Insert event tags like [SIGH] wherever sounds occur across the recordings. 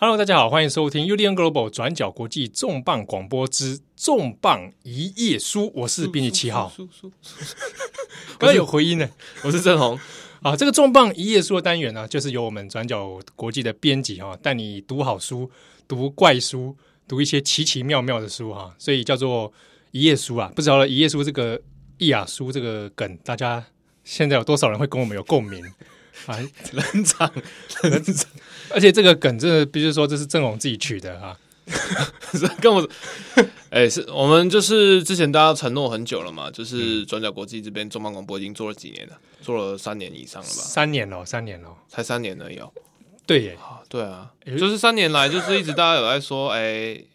Hello，大家好，欢迎收听 UDN Global 转角国际重磅广播之重磅一页书，我是编辑七号。刚刚有回音呢，我是郑红。啊，这个重磅一页书的单元呢，就是由我们转角国际的编辑哈，带你读好书，读怪书，读一些奇奇妙妙的书哈，所以叫做一页书啊。不知道一页书这个一雅书这个梗，大家现在有多少人会跟我们有共鸣？啊，[LAUGHS] 冷场，冷场，而且这个梗真的必须说这是郑红自己取的 [LAUGHS] 哈，跟我，[LAUGHS] 哎、欸，是我们就是之前大家承诺很久了嘛，就是转角国际这边重磅广播已经做了几年了，做了三年以上了吧？三年了，三年了，才三年而已哦。对耶，对啊，就是三年来就是一直大家有在说，哎、欸。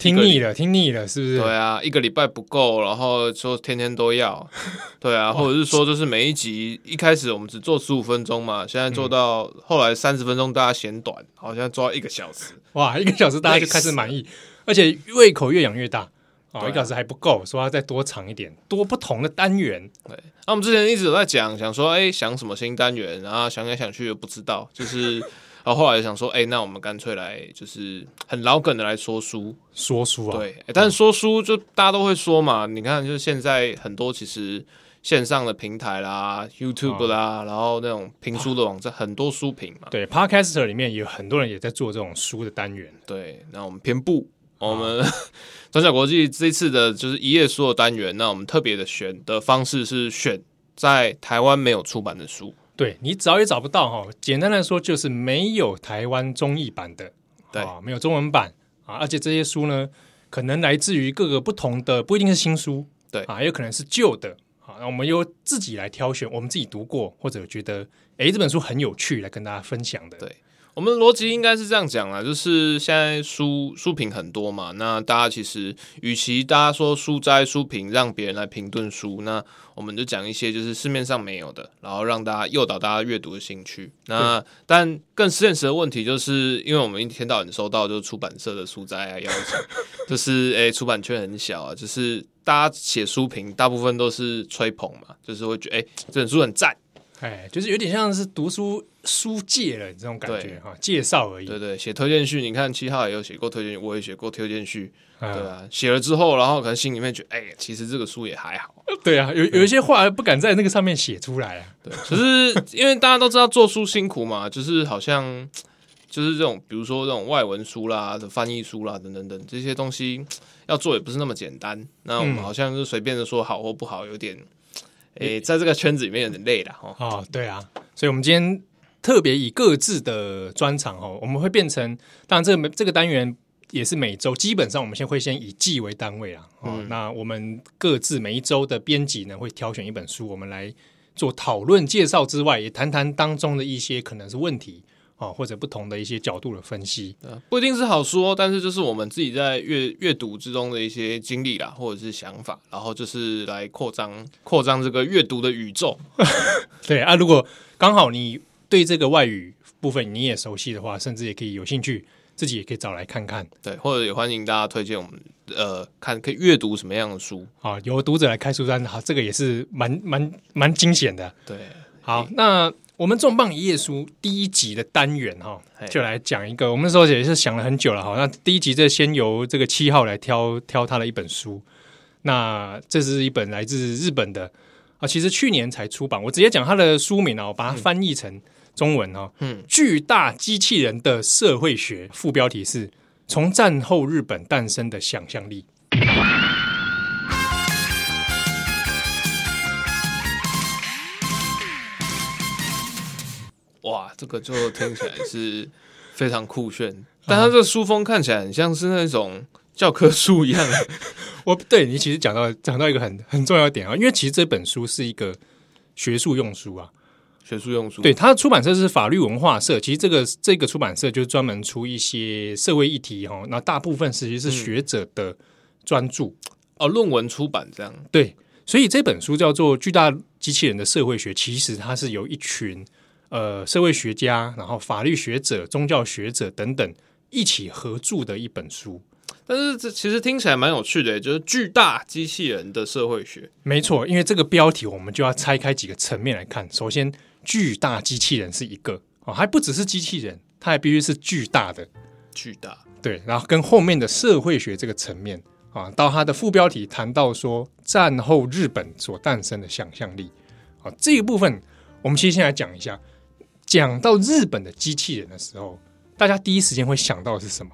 听腻了，听腻了，是不是？对啊，一个礼拜不够，然后说天天都要，[LAUGHS] 对啊，或者是说就是每一集一开始我们只做十五分钟嘛，现在做到后来三十分钟，大家嫌短，好像做到一个小时，哇，一个小时大家就开始满意，而且胃口越养越大啊，一个小时还不够，说要再多长一点，多不同的单元。对，那我们之前一直都在讲，想说哎，想什么新单元，然后想来想去又不知道，就是。然后后来想说，哎、欸，那我们干脆来，就是很老梗的来说书，说书啊。对，但是说书就大家都会说嘛。你看，就是现在很多其实线上的平台啦，YouTube 啦，哦、然后那种评书的网站，很多书评嘛。对，Podcaster 里面有很多人也在做这种书的单元。对，那我们偏不，我们 [LAUGHS] 转角国际这次的就是一页书的单元，那我们特别的选的方式是选在台湾没有出版的书。对，你找也找不到哈，简单来说就是没有台湾中译版的，对，没有中文版啊，而且这些书呢，可能来自于各个不同的，不一定是新书，对。啊，也有可能是旧的啊，那我们由自己来挑选，我们自己读过或者觉得，哎，这本书很有趣，来跟大家分享的，对。我们的逻辑应该是这样讲啦，就是现在书书评很多嘛，那大家其实与其大家说书斋书评让别人来评论书，那我们就讲一些就是市面上没有的，然后让大家诱导大家阅读的兴趣。那但更现实的问题就是，因为我们一天到晚收到就是出版社的书斋啊邀请，[LAUGHS] 就是诶出版圈很小啊，就是大家写书评大部分都是吹捧嘛，就是会觉得诶这本书很赞。哎，就是有点像是读书书借了这种感觉哈，介绍而已。对对，写推荐序，你看七号也有写过推荐，我也写过推荐序，对啊，写了之后，然后可能心里面觉得，哎，其实这个书也还好。[LAUGHS] 对啊，有有一些话不敢在那个上面写出来啊。对，可是因为大家都知道做书辛苦嘛，就是好像就是这种，比如说这种外文书啦、的翻译书啦等等等这些东西要做也不是那么简单。那我们好像是随便的说好或不好，有点。诶、欸，在这个圈子里面有点累了哈。哦，对啊，所以我们今天特别以各自的专场哦，我们会变成，当然这个这个单元也是每周，基本上我们先会先以季为单位啊。哦，嗯、那我们各自每一周的编辑呢，会挑选一本书，我们来做讨论介绍之外，也谈谈当中的一些可能是问题。哦，或者不同的一些角度的分析，不一定是好说，但是就是我们自己在阅阅读之中的一些经历啦，或者是想法，然后就是来扩张扩张这个阅读的宇宙。[LAUGHS] 对啊，如果刚好你对这个外语部分你也熟悉的话，甚至也可以有兴趣，自己也可以找来看看。对，或者也欢迎大家推荐我们呃看可以阅读什么样的书啊，有读者来开书单，好，这个也是蛮蛮蛮惊险的。对，好，那。我们重磅一页书第一集的单元哈，就来讲一个。我们那时候也是想了很久了哈。那第一集这先由这个七号来挑挑他的一本书。那这是一本来自日本的啊，其实去年才出版。我直接讲它的书名啊，我把它翻译成中文哦。嗯，巨大机器人的社会学，副标题是从战后日本诞生的想象力。哇，这个就听起来是 [LAUGHS] 非常酷炫，但它这个书封看起来很像是那种教科书一样。[LAUGHS] 我对你其实讲到讲到一个很很重要的点啊，因为其实这本书是一个学术用书啊，学术用书。对，它的出版社是法律文化社，其实这个这个出版社就是专门出一些社会议题哈，那大部分其实是学者的专著、嗯、哦，论文出版这样。对，所以这本书叫做《巨大机器人的社会学》，其实它是由一群。呃，社会学家，然后法律学者、宗教学者等等一起合著的一本书，但是这其实听起来蛮有趣的，就是巨大机器人的社会学。没错，因为这个标题我们就要拆开几个层面来看。首先，巨大机器人是一个哦，还不只是机器人，它还必须是巨大的巨大，对，然后跟后面的社会学这个层面啊，到它的副标题谈到说战后日本所诞生的想象力啊，这一部分我们其实先来讲一下。讲到日本的机器人的时候，大家第一时间会想到的是什么？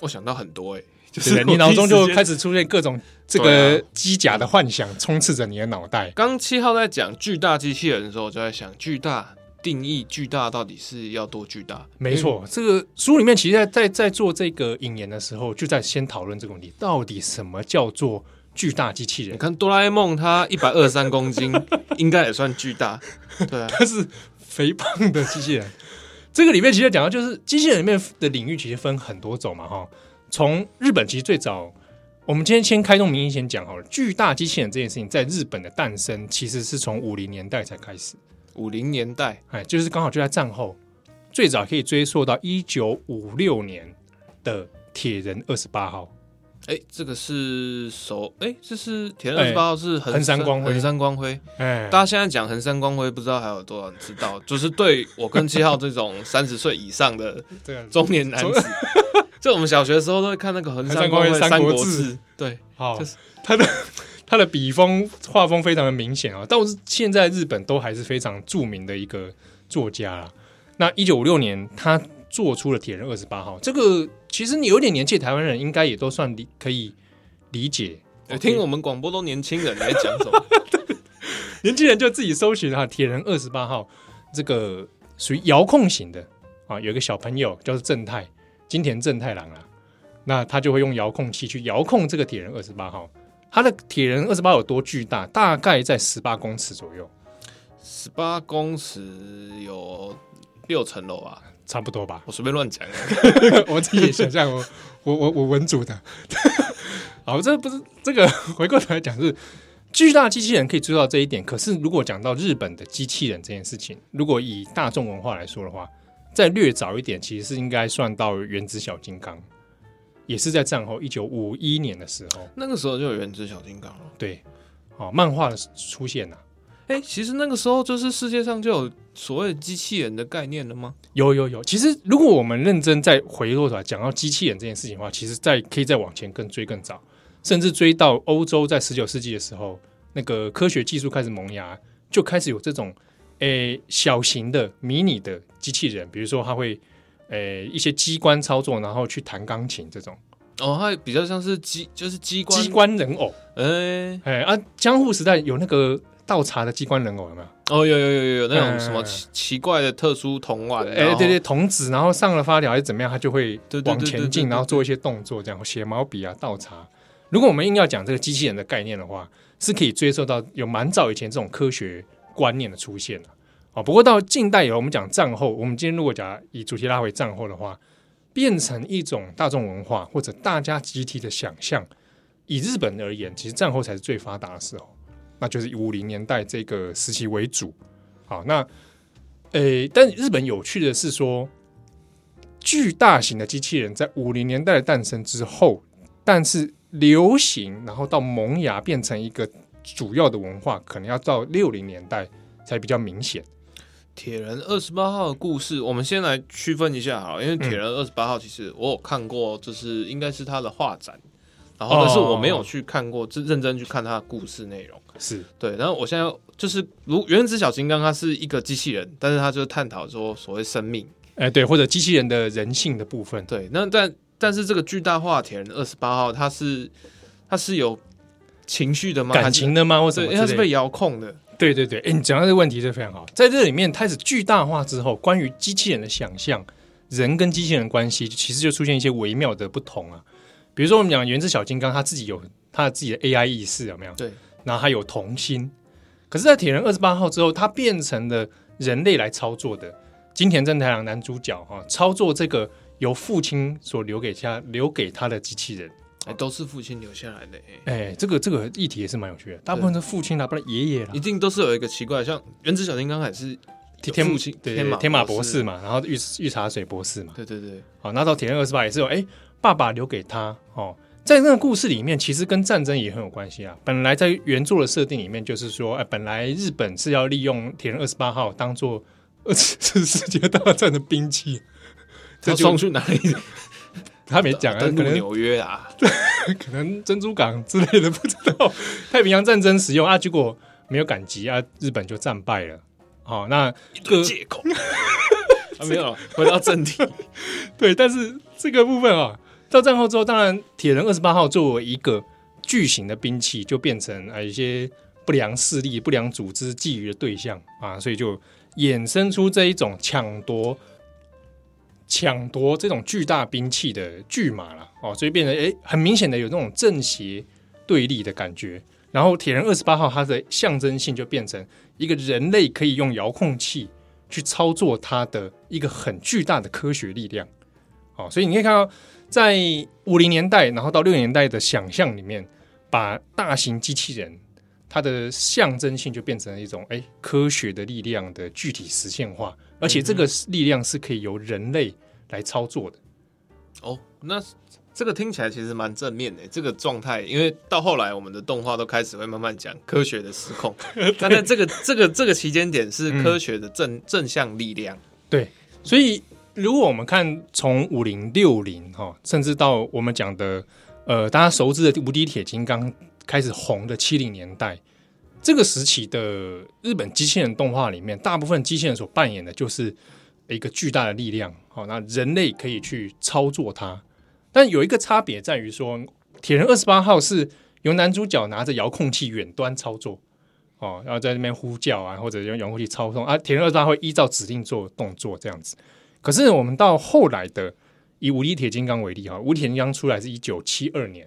我想到很多哎、欸，[LAUGHS] 就是你脑中就开始出现各种这个机甲的幻想，充斥着你的脑袋。刚七号在讲巨大机器人的时候，我就在想巨大。定义巨大到底是要多巨大？没错，这个书里面其实在在在做这个引言的时候，就在先讨论这个问题：到底什么叫做巨大机器人？你看哆啦 A 梦，它一百二十三公斤，[LAUGHS] 应该也算巨大。对啊，但是肥胖的机器人。[LAUGHS] 这个里面其实讲到，就是机器人里面的领域其实分很多种嘛，哈。从日本其实最早，我们今天先开动明义先讲好了，巨大机器人这件事情在日本的诞生，其实是从五零年代才开始。五零年代，哎，就是刚好就在战后，最早可以追溯到一九五六年的铁人二十八号。哎，这个是手，哎，这是铁人二十八号是横山光辉，横山光辉。哎，大家现在讲横山光辉，不知道还有多少人知道？就是对我跟七号这种 [LAUGHS] 三十岁以上的中年男子，就我们小学的时候都会看那个横山光辉《三国志》，对，好，就是他的。他的笔锋画风非常的明显啊，但是现在日本都还是非常著名的一个作家啦。那一九五六年，他做出了铁人二十八号，这个其实你有点年纪，台湾人应该也都算理可以理解。我听我们广播都年轻人来讲什么？[LAUGHS] 年轻人就自己搜寻哈，铁人二十八号这个属于遥控型的啊，有一个小朋友叫做正太金田正太郎啊，那他就会用遥控器去遥控这个铁人二十八号。他的铁人二十八有多巨大？大概在十八公尺左右，十八公尺有六层楼吧，差不多吧。我随便乱讲，[LAUGHS] 我自己也想象我我我我文组的。[LAUGHS] 好，这不是这个 [LAUGHS] 回过头来讲是巨大机器人可以做到这一点。可是如果讲到日本的机器人这件事情，如果以大众文化来说的话，再略早一点，其实是应该算到原子小金刚。也是在战后一九五一年的时候，那个时候就有原子小金刚了。对，哦，漫画的出现呐、啊，哎、欸，其实那个时候就是世界上就有所谓机器人的概念了吗？有有有。其实如果我们认真再回过头来讲到机器人这件事情的话，其实再可以再往前更追更早，甚至追到欧洲在十九世纪的时候，那个科学技术开始萌芽，就开始有这种诶、欸、小型的迷你的机器人，比如说它会。诶、欸，一些机关操作，然后去弹钢琴这种哦，它比较像是机，就是机关机关人偶。哎哎、啊，江户时代有那个倒茶的机关人偶有没有？哦，有有有有有那种什么奇奇怪的特殊铜碗，哎、欸，对对，童子，然后上了发条还是怎么样，他就会往前进，然后做一些动作，这样写毛笔啊，倒茶。如果我们硬要讲这个机器人的概念的话，是可以追溯到有蛮早以前这种科学观念的出现的。啊，不过到近代以后，我们讲战后，我们今天如果讲以主题拉回战后的话，变成一种大众文化或者大家集体的想象。以日本而言，其实战后才是最发达的时候，那就是以五零年代这个时期为主。好，那诶，但日本有趣的是说，巨大型的机器人在五零年代的诞生之后，但是流行，然后到萌芽变成一个主要的文化，可能要到六零年代才比较明显。铁人二十八号的故事，我们先来区分一下哈，因为铁人二十八号其实我有看过，就是应该是他的画展，然后但是我没有去看过，就认真去看他的故事内容。是对，然后我现在就是如原子小金刚，它是一个机器人，但是它就是探讨说所谓生命，哎、欸，对，或者机器人的人性的部分。对，那但但是这个巨大化铁人二十八号，它是它是有情绪的吗？感情的吗？或者它是被遥控的。对对对，哎，你讲到这个问题是非常好。在这里面开始巨大化之后，关于机器人的想象，人跟机器人关系，其实就出现一些微妙的不同啊。比如说，我们讲原子小金刚，他自己有他的自己的 AI 意识，有没有？对。然后他有童心，可是，在铁人二十八号之后，他变成了人类来操作的。金田正太郎男主角哈，操作这个由父亲所留给下留给他的机器人。哎，都是父亲留下来的。哎，这个这个议题也是蛮有趣的。大部分是父亲啦，不然爷爷啦，一定都是有一个奇怪，像原子小金刚还是天父亲，对天马天马博士嘛，然后御御茶水博士嘛，对对对。好，那到铁人二十八也是有，哎，爸爸留给他哦，在那个故事里面，其实跟战争也很有关系啊。本来在原作的设定里面，就是说，哎，本来日本是要利用铁人二十八号当做二次世界大战的兵器，这送去哪里？[LAUGHS] 他没讲啊，可能纽约啊，[LAUGHS] 可能珍珠港之类的，不知道。[LAUGHS] 太平洋战争使用啊，结果没有赶集啊，日本就战败了。好，那个借口啊，没有回到正题。对，但是这个部分啊，到战后之后，当然铁人二十八号作为一个巨型的兵器，就变成啊一些不良势力、不良组织觊觎的对象啊，所以就衍生出这一种抢夺。抢夺这种巨大兵器的巨马了哦，所以变成诶很明显的有那种正邪对立的感觉。然后铁人二十八号它的象征性就变成一个人类可以用遥控器去操作它的一个很巨大的科学力量。哦，所以你可以看到，在五零年代，然后到六零年代的想象里面，把大型机器人它的象征性就变成了一种诶科学的力量的具体实现化。而且这个力量是可以由人类来操作的。哦，那这个听起来其实蛮正面的。这个状态，因为到后来我们的动画都开始会慢慢讲科学的失控，[LAUGHS] 但在这个这个这个期间点是科学的正、嗯、正向力量。对，所以如果我们看从五零六零哈，甚至到我们讲的呃大家熟知的无敌铁金刚开始红的七零年代。这个时期的日本机器人动画里面，大部分机器人所扮演的就是一个巨大的力量。好，那人类可以去操作它，但有一个差别在于说，铁人二十八号是由男主角拿着遥控器远端操作，哦，然后在那边呼叫啊，或者用遥控器操纵啊，铁人二十八会依照指令做动作这样子。可是我们到后来的以无敌铁金刚为例哈，无敌铁金刚出来是一九七二年，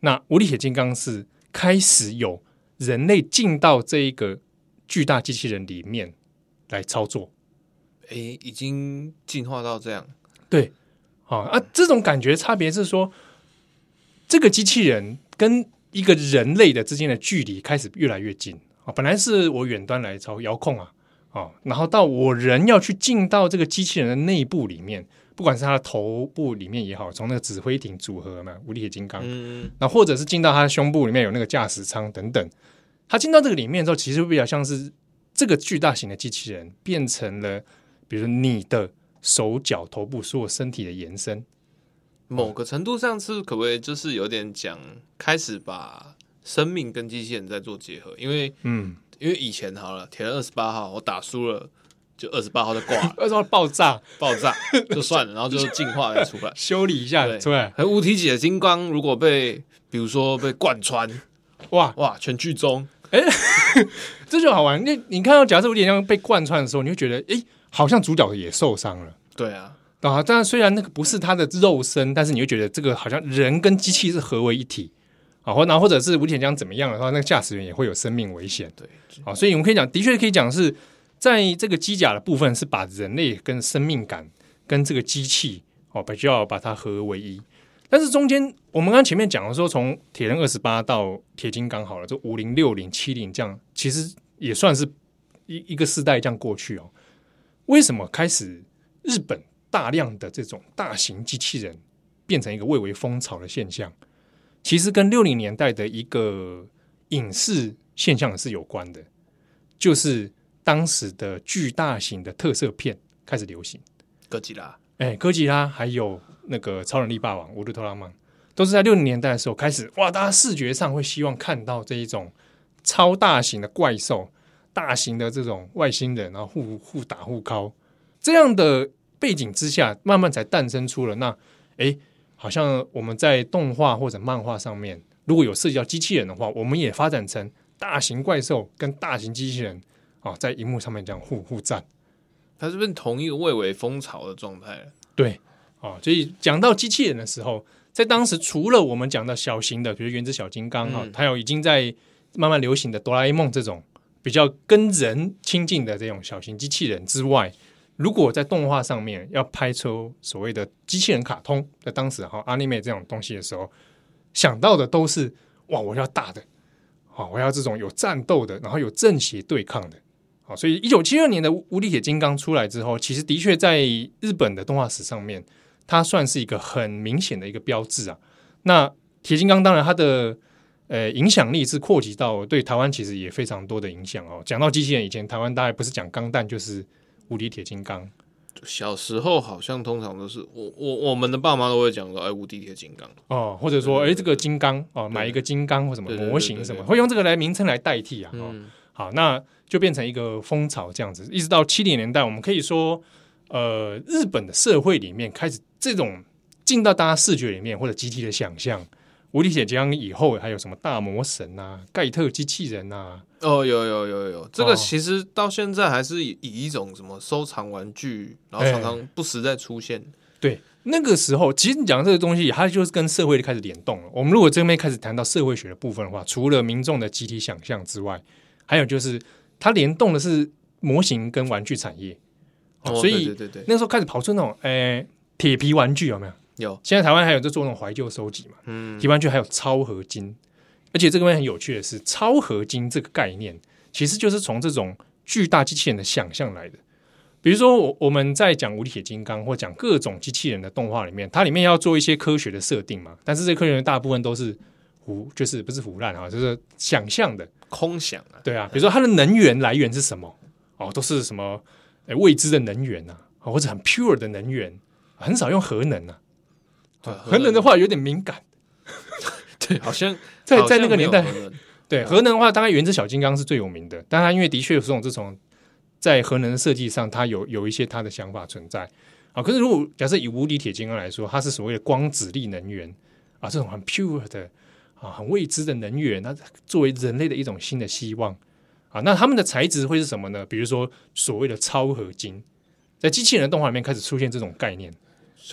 那无敌铁金刚是开始有。人类进到这一个巨大机器人里面来操作，诶，已经进化到这样，对，啊啊，这种感觉差别是说，这个机器人跟一个人类的之间的距离开始越来越近啊。本来是我远端来操遥控啊，啊，然后到我人要去进到这个机器人的内部里面。不管是它的头部里面也好，从那个指挥艇组合嘛，无敌铁金刚，嗯，那或者是进到它的胸部里面有那个驾驶舱等等，它进到这个里面之后，其实比较像是这个巨大型的机器人变成了，比如你的手脚、头部所有身体的延伸。某个程度上是可不可以就是有点讲，开始把生命跟机器人在做结合？因为，嗯，因为以前好了，铁人二十八号我打输了。就二十八号就挂了，[LAUGHS] 二十八号爆炸，爆炸就算了，然后就进化再出来，修理一下对出来。而无敌铁金刚如果被，比如说被贯穿，哇哇全剧终，哎、欸，这就好玩。你你看到假设有点像被贯穿的时候，你会觉得，哎、欸，好像主角也受伤了。对啊，啊，当然虽然那个不是他的肉身，但是你会觉得这个好像人跟机器是合为一体啊，或然后或者是无敌铁金怎么样的话，那个驾驶员也会有生命危险。对，啊，所以我们可以讲，的确可以讲是。在这个机甲的部分是把人类跟生命感跟这个机器哦，比较把它合为一。但是中间我们刚刚前面讲的说，从铁人二十八到铁金刚好了，就五零六零七零这样，其实也算是一一个世代这样过去哦。为什么开始日本大量的这种大型机器人变成一个蔚为风潮的现象？其实跟六零年代的一个影视现象是有关的，就是。当时的巨大型的特色片开始流行，哥吉拉，哎，哥吉拉，还有那个超能力霸王、乌鲁特拉曼，都是在六零年代的时候开始。哇，大家视觉上会希望看到这一种超大型的怪兽、大型的这种外星人，然后互互打互敲这样的背景之下，慢慢才诞生出了那哎，好像我们在动画或者漫画上面，如果有涉及到机器人的话，我们也发展成大型怪兽跟大型机器人。啊，在荧幕上面这样互互战，它是不是同一个蔚为风潮的状态？对，啊，所以讲到机器人的时候，在当时除了我们讲到小型的，比如原子小金刚啊，还有已经在慢慢流行的哆啦 A 梦这种比较跟人亲近的这种小型机器人之外，如果在动画上面要拍出所谓的机器人卡通，在当时哈 anime 这种东西的时候，想到的都是哇，我要大的，好，我要这种有战斗的，然后有正邪对抗的。所以，一九七二年的无敌铁金刚出来之后，其实的确在日本的动画史上面，它算是一个很明显的一个标志啊。那铁金刚当然它的呃影响力是扩及到对台湾，其实也非常多的影响哦。讲到机器人，以前台湾大概不是讲钢弹就是无敌铁金刚小时候好像通常都是我我我们的爸妈都会讲说，哎，无敌铁金刚哦，或者说，哎，这个金刚哦，买一个金刚或什么模型什么，会用这个来名称来代替啊。哦，好，那就变成一个风潮这样子，一直到七零年代，我们可以说，呃，日本的社会里面开始这种进到大家视觉里面或者集体的想象。无敌铁金刚以后还有什么大魔神啊、盖特机器人啊？哦，有有有有，这个其实到现在还是以以一种什么收藏玩具，然后常常不时在出现。对，那个时候其实你讲的这个东西，它就是跟社会开始联动了。我们如果这边开始谈到社会学的部分的话，除了民众的集体想象之外，还有就是它联动的是模型跟玩具产业。哦，所以对对对，那个时候开始跑出那种诶铁皮玩具，有没有？有，现在台湾还有在做那种怀旧收集嘛？嗯，皮玩具还有超合金，而且这个很有趣的是，超合金这个概念其实就是从这种巨大机器人的想象来的。比如说，我我们在讲无理铁金刚或讲各种机器人的动画里面，它里面要做一些科学的设定嘛，但是这科学大部分都是胡，就是不是胡乱啊，就是想象的空想啊。对啊，比如说它的能源来源是什么？哦，都是什么诶未知的能源啊，或者很 pure 的能源，很少用核能啊。核能的话有点敏感，对，好像在在那个年代，对核能的话，大概原子小金刚是最有名的，但它因为的确有这种这种在核能的设计上，它有有一些它的想法存在啊。可是如果假设以无敌铁金刚来说，它是所谓的光子力能源啊，这种很 pure 的啊，很未知的能源，那作为人类的一种新的希望啊，那他们的材质会是什么呢？比如说所谓的超合金，在机器人的动画里面开始出现这种概念。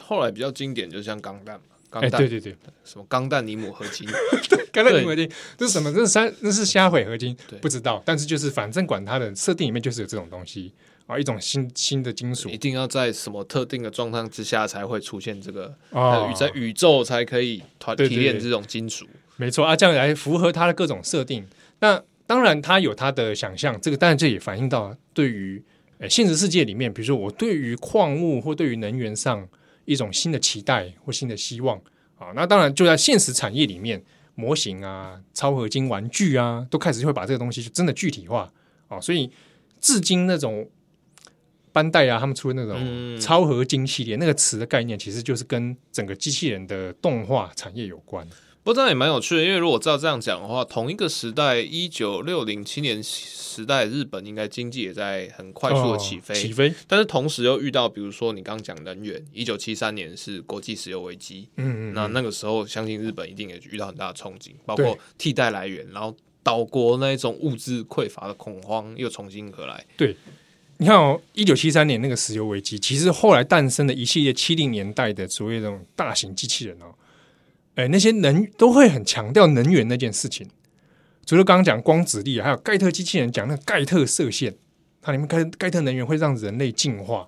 后来比较经典，就像钢弹嘛，钢弹、欸，对对对，什么钢弹尼姆合金，[LAUGHS] 钢弹尼姆合金，这是什么？这是三，那是虾毁合金，不知道。但是就是反正管它的设定里面就是有这种东西啊，一种新新的金属，一定要在什么特定的状态之下才会出现这个，哦，在宇宙才可以团提炼这种金属，没错啊，这样来符合它的各种设定。那当然，它有它的想象，这个当然这也反映到对于诶现实世界里面，比如说我对于矿物或对于能源上。一种新的期待或新的希望啊，那当然就在现实产业里面，模型啊、超合金玩具啊，都开始就会把这个东西就真的具体化啊。所以至今那种班代啊，他们出的那种超合金系列，那个词的概念，其实就是跟整个机器人的动画产业有关。不过这样也蛮有趣的，因为如果照这样讲的话，同一个时代，一九六零七年时代，日本应该经济也在很快速的起飞，起飞。但是同时又遇到，比如说你刚刚讲能源，一九七三年是国际石油危机，嗯嗯，那那个时候相信日本一定也遇到很大的冲击，包括替代来源，然后岛国那一种物资匮乏的恐慌又重新回来。对，你看哦，一九七三年那个石油危机，其实后来诞生的一系列七零年代的所谓这种大型机器人哦。哎，那些能都会很强调能源那件事情。除了刚刚讲光子力，还有盖特机器人讲那个盖特射线，它里面盖盖特能源会让人类进化。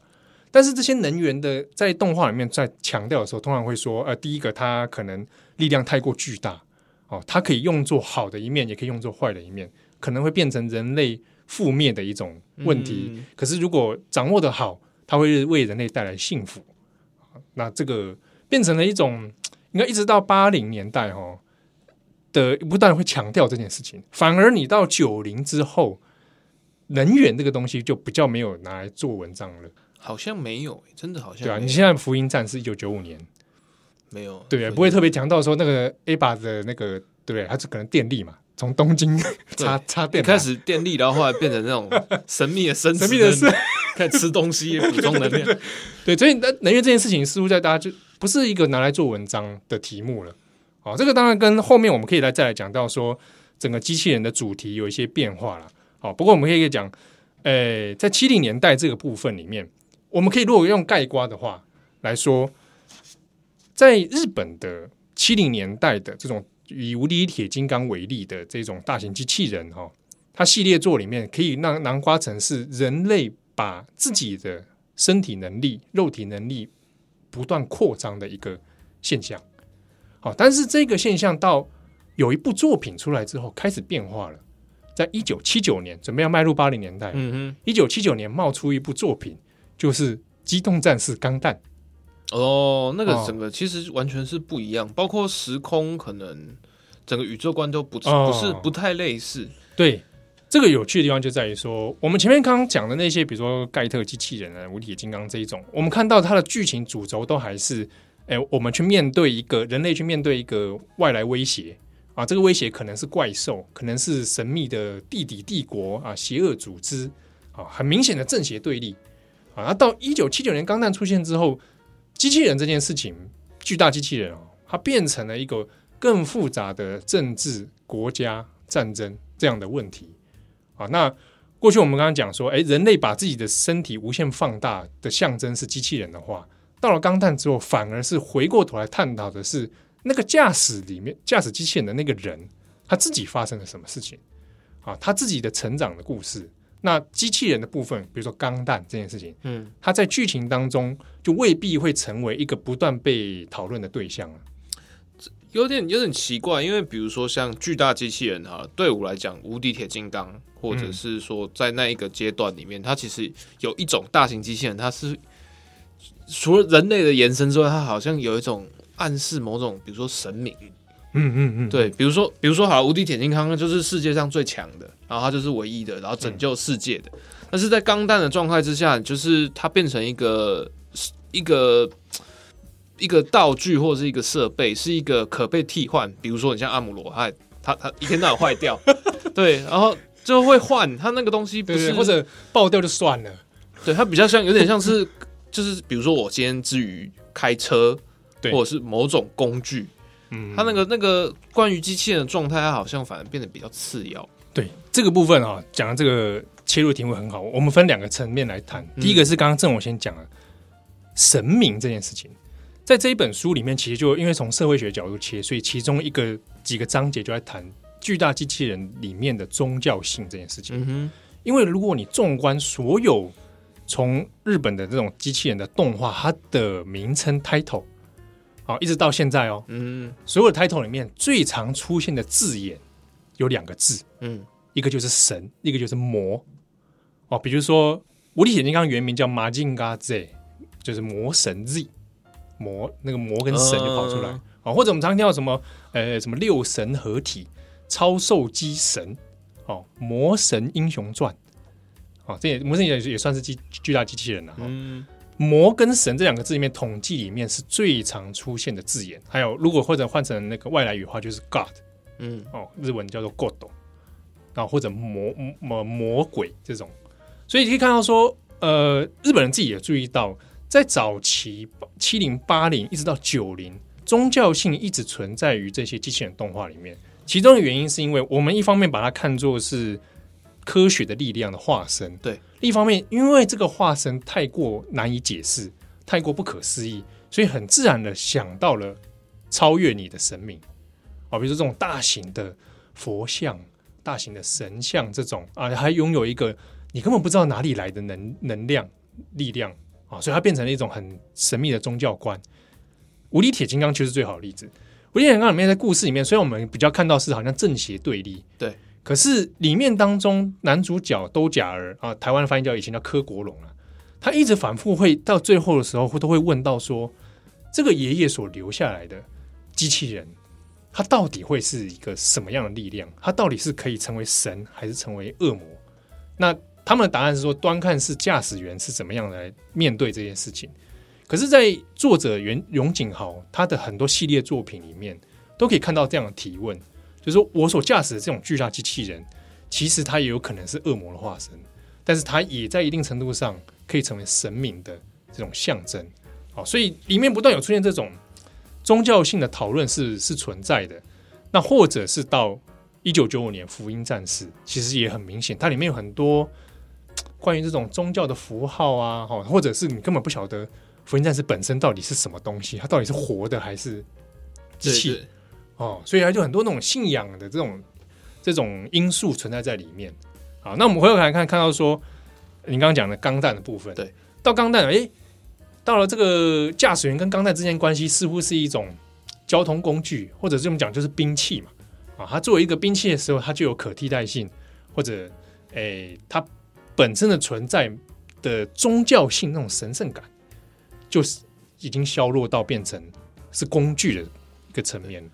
但是这些能源的在动画里面在强调的时候，通常会说，呃，第一个它可能力量太过巨大，哦，它可以用作好的一面，也可以用作坏的一面，可能会变成人类覆灭的一种问题。嗯、可是如果掌握的好，它会为人类带来幸福。那这个变成了一种。应该一直到八零年代哦的不断会强调这件事情，反而你到九零之后，能源这个东西就比较没有拿来做文章了。好像没有，真的好像对啊。你现在福音战是一九九五年没有，对啊，不会特别强调说那个 A 把的那个对不对？它是可能电力嘛，从东京插插电开始电力，然后后来变成那种 [LAUGHS] 神秘的神神秘的事，开始吃东西补充能量。[LAUGHS] 对，所以能能源这件事情似乎在大家就。不是一个拿来做文章的题目了，好，这个当然跟后面我们可以来再来讲到说整个机器人的主题有一些变化了，好，不过我们可以讲，诶，在七零年代这个部分里面，我们可以如果用盖瓜的话来说，在日本的七零年代的这种以无敌铁金刚为例的这种大型机器人哈，它系列作里面可以让南瓜城是人类把自己的身体能力、肉体能力。不断扩张的一个现象，好，但是这个现象到有一部作品出来之后开始变化了。在一九七九年，准备要迈入八零年代，嗯哼，一九七九年冒出一部作品，就是《机动战士钢弹》。哦，那个整个其实完全是不一样，包括时空可能整个宇宙观都不不是不太类似。对，这个有趣的地方就在于说，我们前面刚刚讲的那些，比如说盖特机器人啊、无铁金刚这一种，我们看到它的剧情主轴都还是，哎，我们去面对一个人类去面对一个外来威胁啊，这个威胁可能是怪兽，可能是神秘的地底帝国啊，邪恶组织啊，很明显的正邪对立啊。那到一九七九年钢弹出现之后，机器人这件事情，巨大机器人啊，它变成了一个更复杂的政治、国家战争这样的问题。啊，那过去我们刚刚讲说，哎，人类把自己的身体无限放大的象征是机器人的话，到了钢弹之后，反而是回过头来探讨的是那个驾驶里面驾驶机器人的那个人，他自己发生了什么事情啊？他自己的成长的故事。那机器人的部分，比如说钢弹这件事情，嗯，他在剧情当中就未必会成为一个不断被讨论的对象了。有点有点奇怪，因为比如说像巨大机器人哈，对我来讲，无敌铁金刚。或者是说，在那一个阶段里面，它其实有一种大型机器人，它是除了人类的延伸之外，它好像有一种暗示某种，比如说神明。嗯嗯嗯，对，比如说，比如说，好，无敌铁金刚就是世界上最强的，然后它就是唯一的，然后拯救世界的。但是在钢弹的状态之下，就是它变成一个一个一个道具或者是一个设备，是一个可被替换。比如说，你像阿姆罗，他他他一天到晚坏掉，[LAUGHS] 对，然后。就会换它那个东西，不是或者爆掉就算了。对，它比较像，有点像是，[LAUGHS] 就是比如说我今天之于开车，对，或者是某种工具，嗯，它那个那个关于机器人的状态，它好像反而变得比较次要。对这个部分啊，讲的这个切入题目很好，我们分两个层面来谈。第一个是刚刚郑我先讲了神明这件事情，在这一本书里面，其实就因为从社会学角度切，所以其中一个几个章节就在谈。巨大机器人里面的宗教性这件事情，嗯，因为如果你纵观所有从日本的这种机器人的动画，它的名称 title，好，一直到现在哦，嗯，所有的 title 里面最常出现的字眼有两个字，嗯，一个就是神，一个就是魔，哦，比如说无敌铁金刚原名叫马金嘎 Z，就是魔神 Z，魔那个魔跟神就跑出来，啊，哦，或者我们常听到什么，呃，什么六神合体。超兽机神，哦，魔神英雄传，哦，这也魔神也也算是机巨大机器人了。嗯，魔跟神这两个字里面，统计里面是最常出现的字眼。还有，如果或者换成那个外来语的话，就是 God，嗯，哦，日文叫做 God，然后或者魔魔魔鬼这种。所以你可以看到说，呃，日本人自己也注意到，在早期七零八零一直到九零，宗教性一直存在于这些机器人动画里面。其中的原因是因为我们一方面把它看作是科学的力量的化身，对；另一方面，因为这个化身太过难以解释，太过不可思议，所以很自然的想到了超越你的神明啊，比如说这种大型的佛像、大型的神像这种啊，还拥有一个你根本不知道哪里来的能能量、力量啊，所以它变成了一种很神秘的宗教观。无敌铁金刚就是最好的例子。无敌铁金刚里面在故事里面，虽然我们比较看到是好像正邪对立，对，可是里面当中男主角都假儿啊，台湾的翻译叫以前叫柯国龙啊，他一直反复会到最后的时候会都会问到说，这个爷爷所留下来的机器人，他到底会是一个什么样的力量？他到底是可以成为神，还是成为恶魔？那他们的答案是说，端看是驾驶员是怎么样来面对这件事情。可是，在作者原永井豪他的很多系列作品里面，都可以看到这样的提问，就是说我所驾驶的这种巨大机器人，其实它也有可能是恶魔的化身，但是它也在一定程度上可以成为神明的这种象征。好，所以里面不断有出现这种宗教性的讨论是是存在的。那或者是到一九九五年《福音战士》，其实也很明显，它里面有很多关于这种宗教的符号啊，或者是你根本不晓得。福音战士本身到底是什么东西？它到底是活的还是机器？哦，所以它就很多那种信仰的这种这种因素存在在里面。好，那我们回头来看，看到说你刚刚讲的钢弹的部分，对，到钢弹，哎，到了这个驾驶员跟钢弹之间关系，似乎是一种交通工具，或者这么讲就是兵器嘛。啊，它作为一个兵器的时候，它就有可替代性，或者诶，它本身的存在的宗教性那种神圣感。就是已经削弱到变成是工具的一个层面，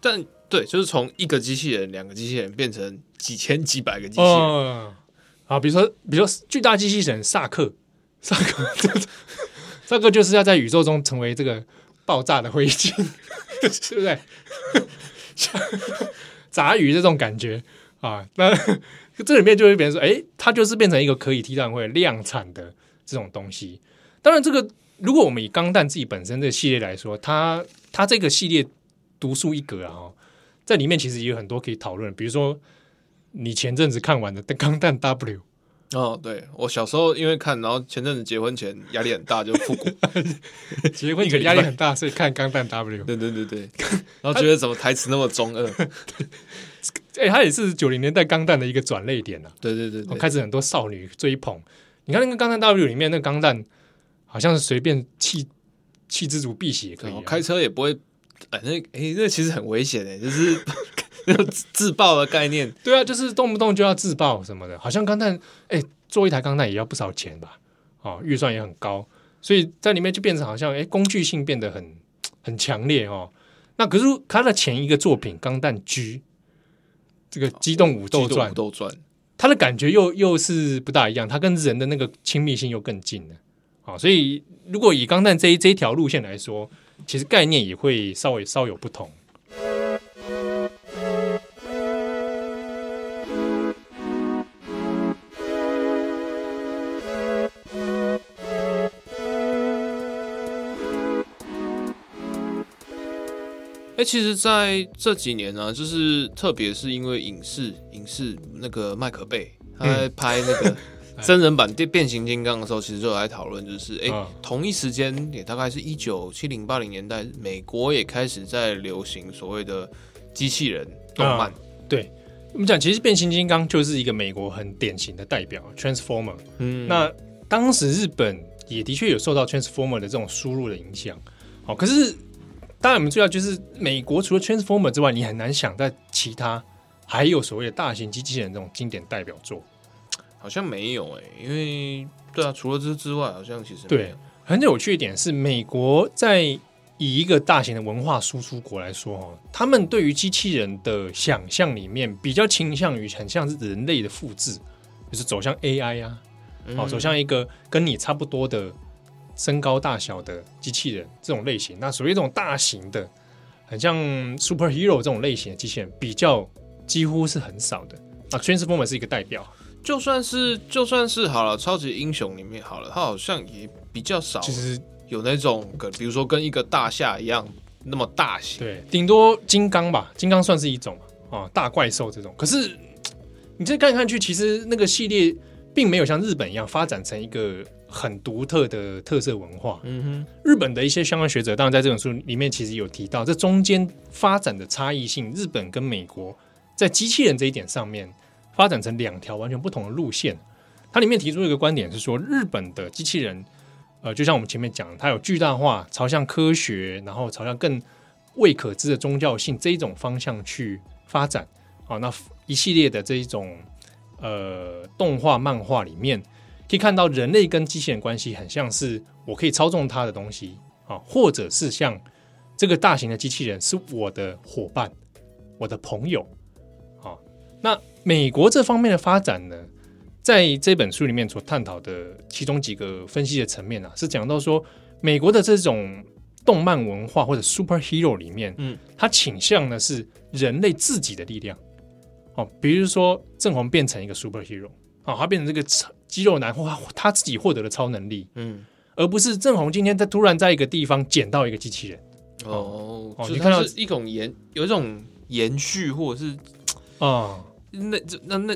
但对，就是从一个机器人、两个机器人变成几千几百个机器人。哦、啊，比如说，比如说巨大机器人萨克，萨克，[LAUGHS] 萨克就是要在宇宙中成为这个爆炸的灰烬，[LAUGHS] 对不对？[LAUGHS] 像杂鱼这种感觉啊，那这里面就会变成说，哎，它就是变成一个可以替代会量产的这种东西。当然，这个如果我们以钢弹自己本身这个系列来说，它它这个系列独树一格啊。在里面其实也有很多可以讨论，比如说你前阵子看完的《钢弹 W》哦，对我小时候因为看，然后前阵子结婚前压力很大，就复古 [LAUGHS] 结婚前压力很大，所以看《钢弹 W》。[LAUGHS] 对对对对，[LAUGHS] 然后觉得怎么台词那么中二？哎、欸，他也是九零年代钢弹的一个转捩点啊。对对对，对，开始很多少女追捧。你看那个《钢弹 W》里面那个钢弹，好像是随便弃弃之如敝屣也可以、啊，开车也不会。哎，那哎，那其实很危险哎，就是 [LAUGHS] 自爆的概念。对啊，就是动不动就要自爆什么的，好像钢弹哎，做一台钢弹也要不少钱吧？哦，预算也很高，所以在里面就变成好像哎，工具性变得很很强烈哦。那可是他的前一个作品《钢弹 G》，这个机动武斗传，武斗传，它的感觉又又是不大一样，它跟人的那个亲密性又更近了。好，所以如果以钢弹这一这一条路线来说。其实概念也会稍微稍有不同。哎，其实在这几年呢、啊，就是特别是因为影视影视那个麦克贝他在拍那个。真人版变变形金刚的时候，其实就来讨论，就是哎、欸，同一时间也大概是一九七零八零年代，美国也开始在流行所谓的机器人动漫。啊、对我们讲，其实变形金刚就是一个美国很典型的代表，Transformer。嗯，那当时日本也的确有受到 Transformer 的这种输入的影响。好，可是当然我们注意到，就是美国除了 Transformer 之外，你很难想在其他还有所谓的大型机器人这种经典代表作。好像没有诶、欸，因为对啊，除了这之外，好像其实对很有趣一点是，美国在以一个大型的文化输出国来说，哈，他们对于机器人的想象里面比较倾向于很像是人类的复制，就是走向 AI 啊，好、嗯，走向一个跟你差不多的身高大小的机器人这种类型。那属于这种大型的，很像 Superhero 这种类型的机器人，比较几乎是很少的。啊，Transformer 是一个代表。就算是就算是好了，超级英雄里面好了，他好像也比较少，其实有那种跟比如说跟一个大厦一样那么大型，对，顶多金刚吧，金刚算是一种啊，大怪兽这种。可是你再看看去，其实那个系列并没有像日本一样发展成一个很独特的特色文化。嗯哼，日本的一些相关学者，当然在这本书里面其实有提到，这中间发展的差异性，日本跟美国在机器人这一点上面。发展成两条完全不同的路线，它里面提出一个观点是说，日本的机器人，呃，就像我们前面讲，它有巨大化，朝向科学，然后朝向更未可知的宗教性这一种方向去发展。好，那一系列的这一种呃动画漫画里面，可以看到人类跟机器人关系很像是我可以操纵它的东西啊，或者是像这个大型的机器人是我的伙伴，我的朋友。好，那。美国这方面的发展呢，在这本书里面所探讨的其中几个分析的层面啊，是讲到说，美国的这种动漫文化或者 superhero 里面，嗯，它倾向的是人类自己的力量。哦，比如说正红变成一个 superhero，啊，他变成这个肌肉男，或他自己获得了超能力，嗯，而不是正红今天他突然在一个地方捡到一个机器人。哦，哦，你看到是一种延，有一种延续，或者是啊。嗯那那那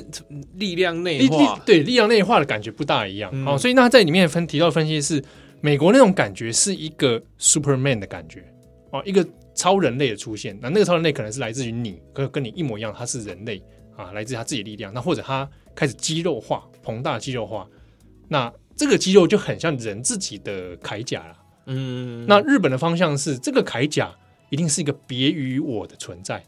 力量内化，对力量内化的感觉不大一样。嗯、哦，所以那在里面分提到分析是美国那种感觉是一个 Superman 的感觉哦，一个超人类的出现。那那个超人类可能是来自于你，跟跟你一模一样，他是人类啊，来自他自己的力量。那或者他开始肌肉化、膨大肌肉化，那这个肌肉就很像人自己的铠甲了。嗯，那日本的方向是这个铠甲一定是一个别于我的存在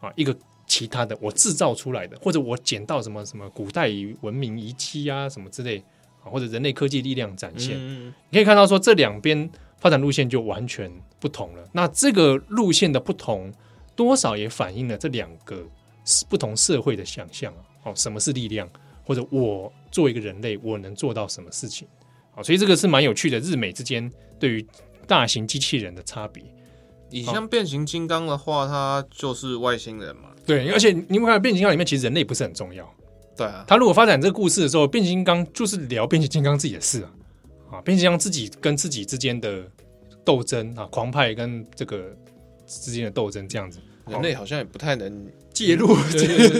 啊，一个。其他的我制造出来的，或者我捡到什么什么古代文明遗迹啊，什么之类啊，或者人类科技力量展现，嗯、你可以看到说这两边发展路线就完全不同了。那这个路线的不同，多少也反映了这两个不同社会的想象啊。哦，什么是力量？或者我作为一个人类，我能做到什么事情？好，所以这个是蛮有趣的，日美之间对于大型机器人的差别。你像变形金刚的话，它就是外星人嘛。对，而且你们看变形金刚里面，其实人类不是很重要。对啊，他如果发展这个故事的时候，变形金刚就是聊变形金刚自己的事啊，啊，变形金刚自己跟自己之间的斗争啊，狂派跟这个之间的斗争这样子，人类好像也不太能介入，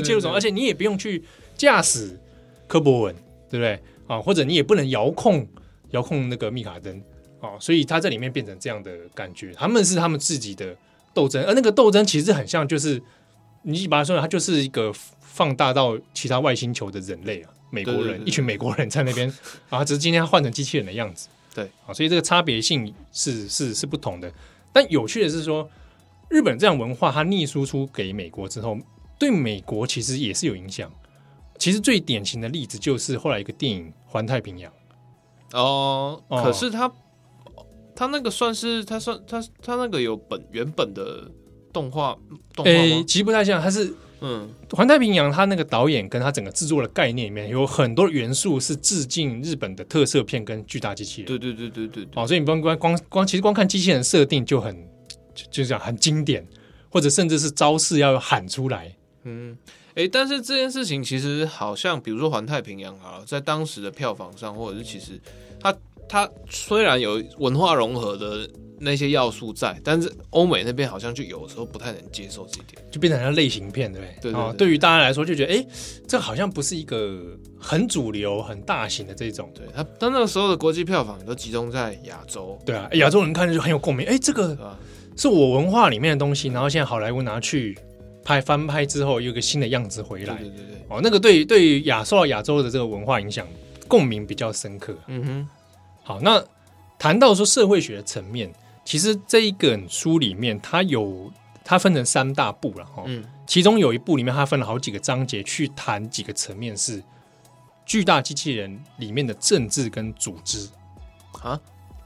介入什么，而且你也不用去驾驶科博文，对不对啊？或者你也不能遥控遥控那个密卡登啊，所以他在里面变成这样的感觉，他们是他们自己的斗争，而那个斗争其实很像，就是你把它说，它就是一个。放大到其他外星球的人类啊，美国人，对对对对，一群美国人在那边啊，只是今天换成机器人的样子，[LAUGHS] 对啊，所以这个差别性是是是不同的。但有趣的是说，日本这样文化它逆输出给美国之后，对美国其实也是有影响。其实最典型的例子就是后来一个电影《环太平洋》哦，可是他他那个算是他算他他那个有本原本的动画动画其实不太像，他是。嗯，环太平洋，他那个导演跟他整个制作的概念里面有很多元素是致敬日本的特色片跟巨大机器人。对对对对对，对，哦，所以你不光光光，其实光看机器人设定就很就就是讲很经典，或者甚至是招式要喊出来。嗯，哎，但是这件事情其实好像，比如说环太平洋啊，在当时的票房上，或者是其实它它虽然有文化融合的。那些要素在，但是欧美那边好像就有时候不太能接受这一点，就变成了类型片，对不对？对，对，对，哦，对于大家来说就觉得，哎，这好像不是一个很主流、很大型的这种。对，它但那个时候的国际票房都集中在亚洲。对啊，亚洲人看着就很有共鸣。哎，这个是我文化里面的东西，然后现在好莱坞拿去拍翻拍之后，有一个新的样子回来。对对对，对。哦，那个对于对于亚受到亚洲的这个文化影响，共鸣比较深刻。嗯哼。好，那谈到说社会学的层面。其实这一本书里面，它有它分成三大部了哈。嗯，其中有一部里面，它分了好几个章节去谈几个层面，是巨大机器人里面的政治跟组织啊。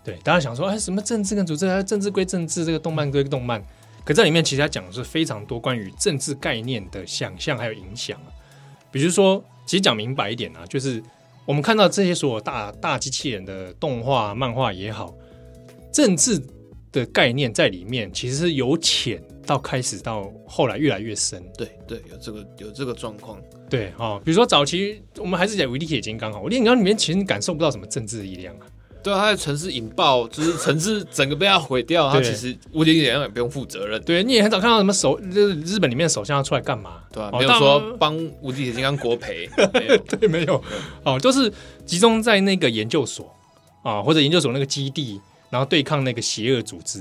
对，大家想说，哎，什么政治跟组织？政治归政治，这个动漫归动漫。可这里面其实它讲的是非常多关于政治概念的想象还有影响。比如说，其实讲明白一点啊，就是我们看到这些所有大大机器人的动画、漫画也好，政治。的概念在里面，其实是由浅到开始到后来越来越深。对对，有这个有这个状况。对啊、哦，比如说早期我们还是讲维利铁金刚哈，维利铁金刚里面其实你感受不到什么政治力量啊。对啊，他的城市引爆，就是城市整个被他毁掉，他其实无敌铁金刚也不用负责任。对，你也很少看到什么首，就是日本里面的首相要出来干嘛？对啊，没有说帮无敌铁金刚国赔。[LAUGHS] 对，没有。哦，就是集中在那个研究所啊，或者研究所那个基地。然后对抗那个邪恶组织。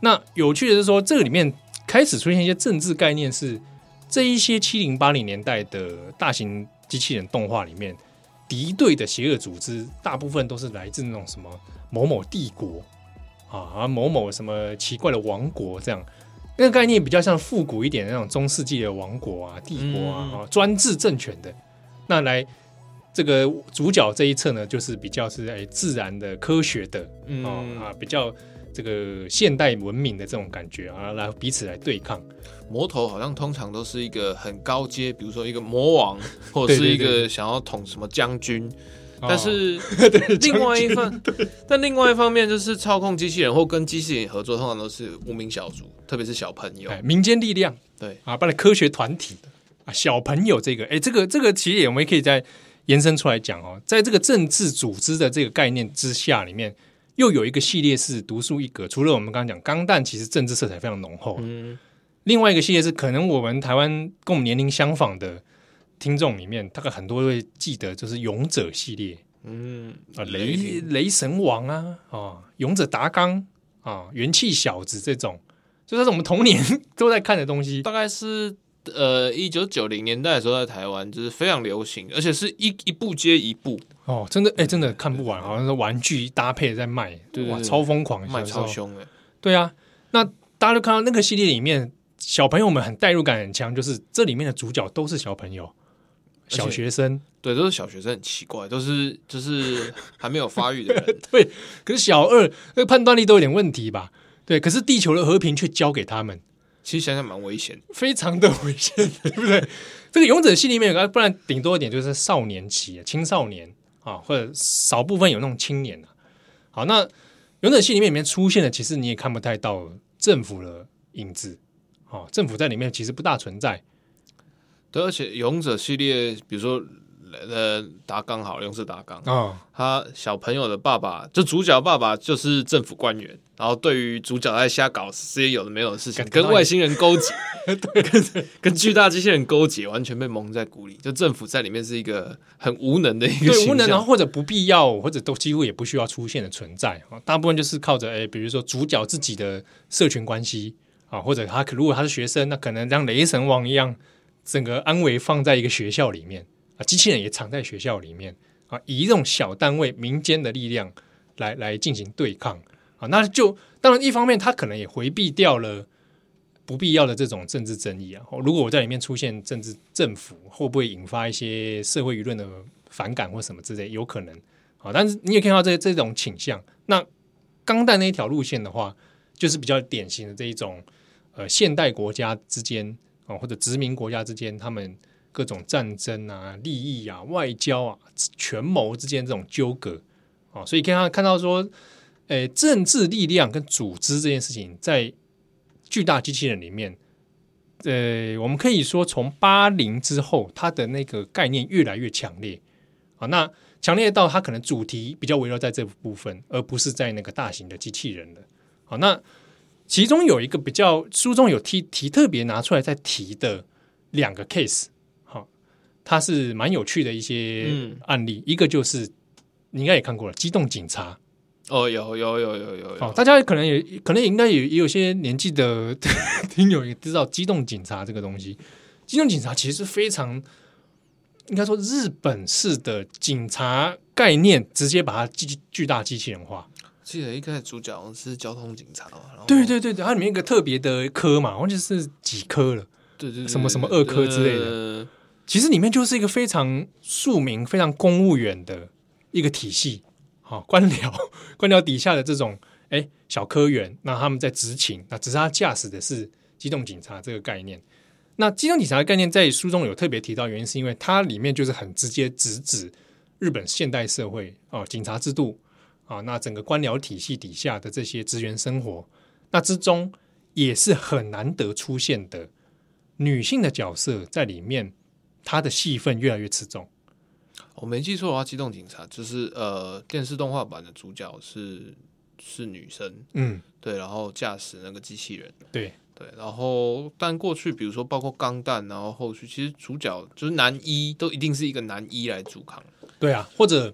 那有趣的是说，这个里面开始出现一些政治概念，是这一些七零八零年代的大型机器人动画里面敌对的邪恶组织，大部分都是来自那种什么某某帝国啊，某某什么奇怪的王国这样。那个概念比较像复古一点的那种中世纪的王国啊、帝国啊、嗯、专制政权的。那来。这个主角这一侧呢，就是比较是哎自然的、科学的，嗯、哦、啊，比较这个现代文明的这种感觉啊，来彼此来对抗。魔头好像通常都是一个很高阶，比如说一个魔王，或者是一个想要统什么将军。但是 [LAUGHS] 另外一方，但另外一方面就是操控机器人或跟机器人合作，通常都是无名小卒，特别是小朋友，民间力量。对啊，不然科学团体啊，小朋友这个，哎，这个这个其实也我们也可以再。延伸出来讲哦，在这个政治组织的这个概念之下，里面又有一个系列是独树一格。除了我们刚刚讲钢弹，其实政治色彩非常浓厚。嗯，另外一个系列是可能我们台湾跟我们年龄相仿的听众里面，大概很多会记得，就是勇者系列。嗯啊，雷雷神王啊，啊，勇者达纲啊，元气小子这种，就是我们童年 [LAUGHS] 都在看的东西，大概是。呃，一九九零年代的时候，在台湾就是非常流行，而且是一一部接一部哦，真的哎、欸，真的看不完，好像是玩具搭配在卖，对，哇，超疯狂，卖超凶的。对啊，那大家都看到那个系列里面，小朋友们很代入感很强，就是这里面的主角都是小朋友，小学生，对，都是小学生，很奇怪，都是就是还没有发育的人，[LAUGHS] 对，可是小二那个判断力都有点问题吧？对，可是地球的和平却交给他们。其实想想蛮危险，非常的危险，对不对？[LAUGHS] 这个勇者戏里面有个，不然顶多一点就是少年期、青少年啊，或者少部分有那种青年啊。好，那勇者系里面里面出现的，其实你也看不太到政府的影子。哦，政府在里面其实不大存在。对，而且勇者系列，比如说。呃，达纲好，用是达纲啊，他小朋友的爸爸，就主角爸爸就是政府官员，然后对于主角在瞎搞这些有的没有的事情，跟外星人勾结，[LAUGHS] 对，跟跟巨大机器人勾结，完全被蒙在鼓里。就政府在里面是一个很无能的一个对无能，然后或者不必要，或者都几乎也不需要出现的存在啊。大部分就是靠着哎，比如说主角自己的社群关系啊，或者他如果他是学生，那可能像雷神王一样，整个安危放在一个学校里面。啊机器人也藏在学校里面啊，以这种小单位、民间的力量来来进行对抗啊，那就当然一方面，他可能也回避掉了不必要的这种政治争议啊。如果我在里面出现政治政府，会不会引发一些社会舆论的反感或什么之类？有可能啊，但是你也看到这这种倾向。那钢弹那一条路线的话，就是比较典型的这一种呃现代国家之间啊，或者殖民国家之间他们。各种战争啊、利益啊、外交啊、权谋之间这种纠葛啊，所以看到看到说，诶，政治力量跟组织这件事情，在巨大机器人里面，呃，我们可以说从八零之后，它的那个概念越来越强烈啊。那强烈到它可能主题比较围绕在这部分，而不是在那个大型的机器人了。好，那其中有一个比较书中有提提特别拿出来再提的两个 case。它是蛮有趣的一些案例，嗯、一个就是你应该也看过了，《机动警察》哦，有有有有有。有，大家可能也可能也应该也也有些年纪的 [LAUGHS] 听友也知道《机动警察》这个东西，《机动警察》其实是非常应该说日本式的警察概念，直接把它巨巨大机器人化。记得一开始主角是交通警察嘛，对对对对，它里面一个特别的科嘛，忘记是几科了，对对，对，什么什么二科之类的。其实里面就是一个非常庶民、非常公务员的一个体系，好 [LAUGHS] 官僚，[LAUGHS] 官僚底下的这种哎小科员，那他们在执勤，那只是他驾驶的是机动警察这个概念。那机动警察的概念在书中有特别提到，原因是因为它里面就是很直接直指日本现代社会哦，警察制度啊，那整个官僚体系底下的这些职员生活，那之中也是很难得出现的女性的角色在里面。他的戏份越来越吃重。我没记错的话，《机动警察》就是呃电视动画版的主角是是女生，嗯，对，然后驾驶那个机器人，对。对，然后但过去比如说包括《钢弹》，然后后续其实主角就是男一，都一定是一个男一来主扛，对啊，或者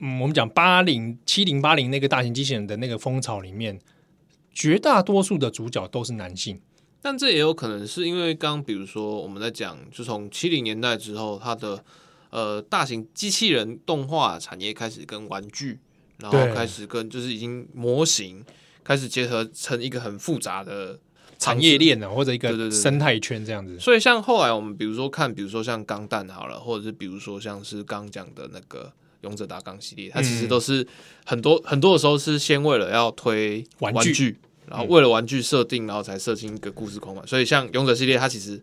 嗯，我们讲八零七零八零那个大型机器人的那个风潮里面，绝大多数的主角都是男性。但这也有可能是因为刚比如说我们在讲，就从七零年代之后，它的呃大型机器人动画产业开始跟玩具，然后开始跟就是已经模型开始结合成一个很复杂的产业链了，或者一个生态圈这样子。所以像后来我们比如说看，比如说像钢弹好了，或者是比如说像是刚讲的那个勇者达纲系列，它其实都是很多很多的时候是先为了要推玩具。然后为了玩具设定，然后才设计一个故事框嘛。所以像勇者系列，它其实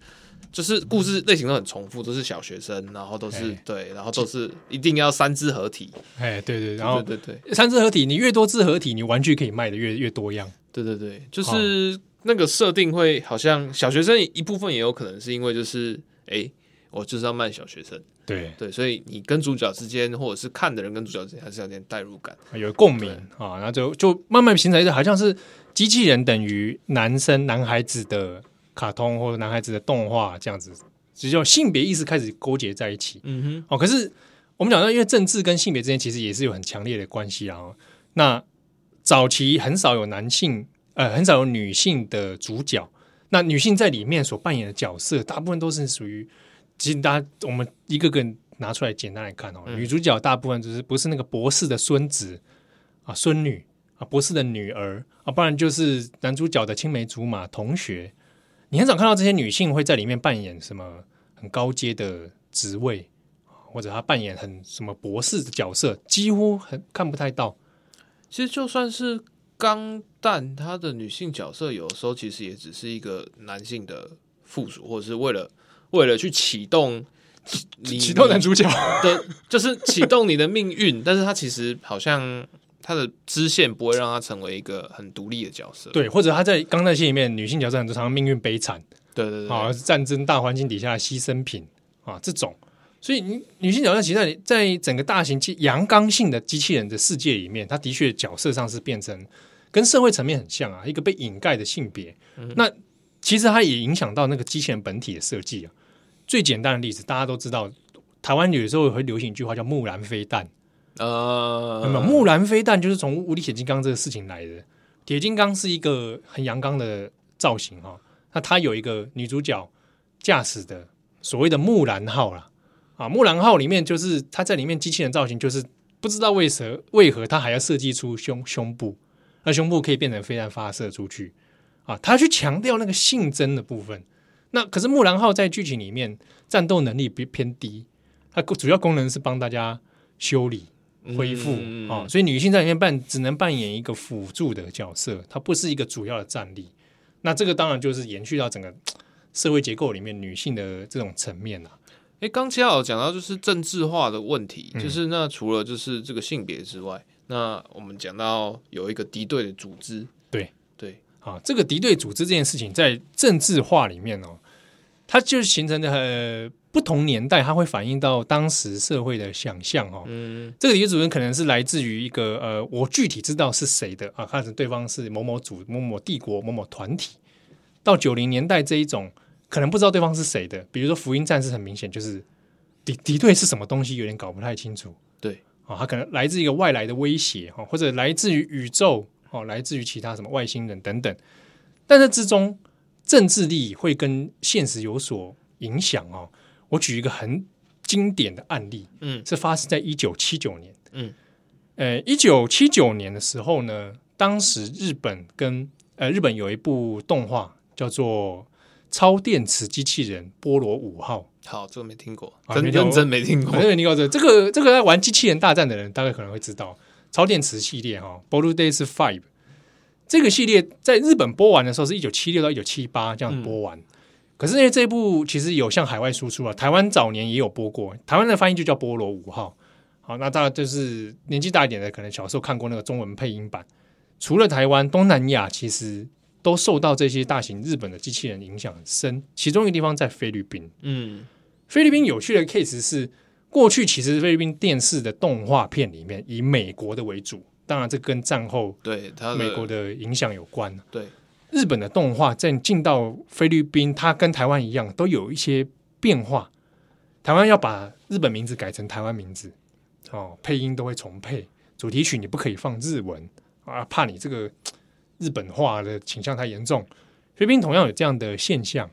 就是故事类型都很重复，都是小学生，然后都是对，然后都是一定要三只合体。哎，对对，然后对对对，三只合体，你越多只合体，你玩具可以卖的越越多样。对对对，就是那个设定会好像小学生一部分也有可能是因为就是哎，我就是要卖小学生。对对，所以你跟主角之间，或者是看的人跟主角之间，还是有点代入感，有共鸣啊，然后就就慢慢形成一个好像是。机器人等于男生、男孩子的卡通或者男孩子的动画这样子，只叫性别意识开始勾结在一起。嗯哼，哦，可是我们讲到，因为政治跟性别之间其实也是有很强烈的关系啊。那早期很少有男性，呃，很少有女性的主角。那女性在里面所扮演的角色，大部分都是属于，其实大家我们一个个拿出来简单来看哦，嗯、女主角大部分就是不是那个博士的孙子啊，孙女。啊，博士的女儿啊，不然就是男主角的青梅竹马同学。你很少看到这些女性会在里面扮演什么很高阶的职位，或者她扮演很什么博士的角色，几乎很看不太到。其实就算是钢弹它的女性角色有时候其实也只是一个男性的附属，或者是为了为了去启动你启动男主角的，就是启动你的命运，但是他其实好像他的支线不会让他成为一个很独立的角色，对，或者他在钢弹戏里面女性角色很多常常命运悲惨，对对对，啊，战争大环境底下的牺牲品啊，这种。所以女女性角色其实在在整个大型机阳刚性的机器人的世界里面，他的确角色上是变成跟社会层面很像啊，一个被掩盖的性别。嗯、那其实它也影响到那个机器人本体的设计啊。最简单的例子，大家都知道，台湾有时候会流行一句话叫“木兰飞弹”。呃，那么木兰飞弹就是从无敌铁金刚这个事情来的。铁金刚是一个很阳刚的造型哈，那它有一个女主角驾驶的所谓的木兰号啦。啊，木兰号里面就是它在里面机器人造型，就是不知道为何为何它还要设计出胸胸部，那胸部可以变成飞弹发射出去啊，它去强调那个性征的部分。那可是木兰号在剧情里面战斗能力比偏低，它主要功能是帮大家修理恢复、嗯、啊，所以女性在里面扮只能扮演一个辅助的角色，它不是一个主要的战力。那这个当然就是延续到整个社会结构里面女性的这种层面了、啊。哎，刚才好讲到就是政治化的问题，嗯、就是那除了就是这个性别之外，那我们讲到有一个敌对的组织，对。对，啊，这个敌对组织这件事情在政治化里面哦，它就形成的很不同年代，它会反映到当时社会的想象哦。嗯，这个敌对组织可能是来自于一个呃，我具体知道是谁的啊，看成对方是某某组、某某帝国、某某团体，到九零年代这一种。可能不知道对方是谁的，比如说福音战士，很明显就是敌敌对是什么东西，有点搞不太清楚。对啊，他可能来自一个外来的威胁哈，或者来自于宇宙哦，来自于其他什么外星人等等。但这之中，政治力会跟现实有所影响哦。我举一个很经典的案例，嗯，是发生在一九七九年，嗯，呃，一九七九年的时候呢，当时日本跟呃日本有一部动画叫做。超电磁机器人波罗五号，好，这个没听过，真认真没听过。没听过这个，这个这个在玩机器人大战的人大概可能会知道超电磁系列哈，Bluedays Five 这个系列在日本播完的时候是一九七六到一九七八这样播完，嗯、可是因为这一部其实有向海外输出啊，台湾早年也有播过，台湾的翻译就叫菠萝五号。好，那大家就是年纪大一点的，可能小时候看过那个中文配音版。除了台湾，东南亚其实。都受到这些大型日本的机器人影响很深，其中一个地方在菲律宾。嗯，菲律宾有趣的 case 是，过去其实菲律宾电视的动画片里面以美国的为主，当然这跟战后对美国的影响有关。对，日本的动画在进到菲律宾，它跟台湾一样，都有一些变化。台湾要把日本名字改成台湾名字，哦，配音都会重配，主题曲你不可以放日文啊，怕你这个。日本化的倾向太严重，菲律宾同样有这样的现象。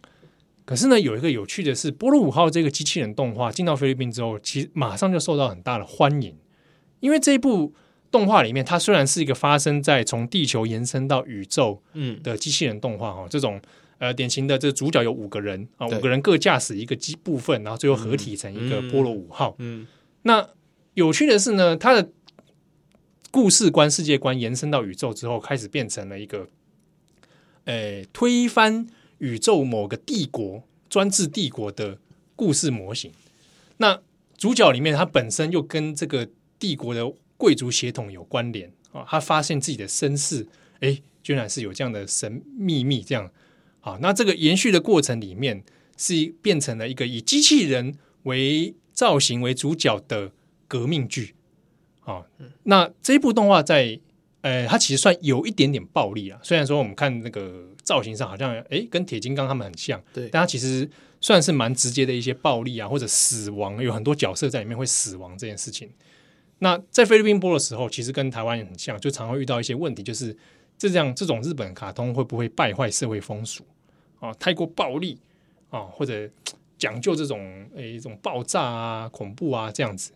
可是呢，有一个有趣的是，波罗五号这个机器人动画进到菲律宾之后，其实马上就受到很大的欢迎。因为这一部动画里面，它虽然是一个发生在从地球延伸到宇宙的机器人动画哈，这种呃典型的这主角有五个人啊，五个人各驾驶一个机部分，然后最后合体成一个波罗五号。嗯，那有趣的是呢，它的。故事观、世界观延伸到宇宙之后，开始变成了一个，诶，推翻宇宙某个帝国专制帝国的故事模型。那主角里面，他本身又跟这个帝国的贵族血统有关联啊。他发现自己的身世，诶，居然是有这样的神秘密，这样啊。那这个延续的过程里面，是变成了一个以机器人为造型为主角的革命剧。哦，那这一部动画在，呃，它其实算有一点点暴力啊。虽然说我们看那个造型上好像，诶，跟铁金刚他们很像，对，但它其实算是蛮直接的一些暴力啊，或者死亡，有很多角色在里面会死亡这件事情。那在菲律宾播的时候，其实跟台湾也很像，就常会遇到一些问题，就是这样这种日本卡通会不会败坏社会风俗啊？太过暴力啊，或者讲究这种诶一种爆炸啊、恐怖啊这样子，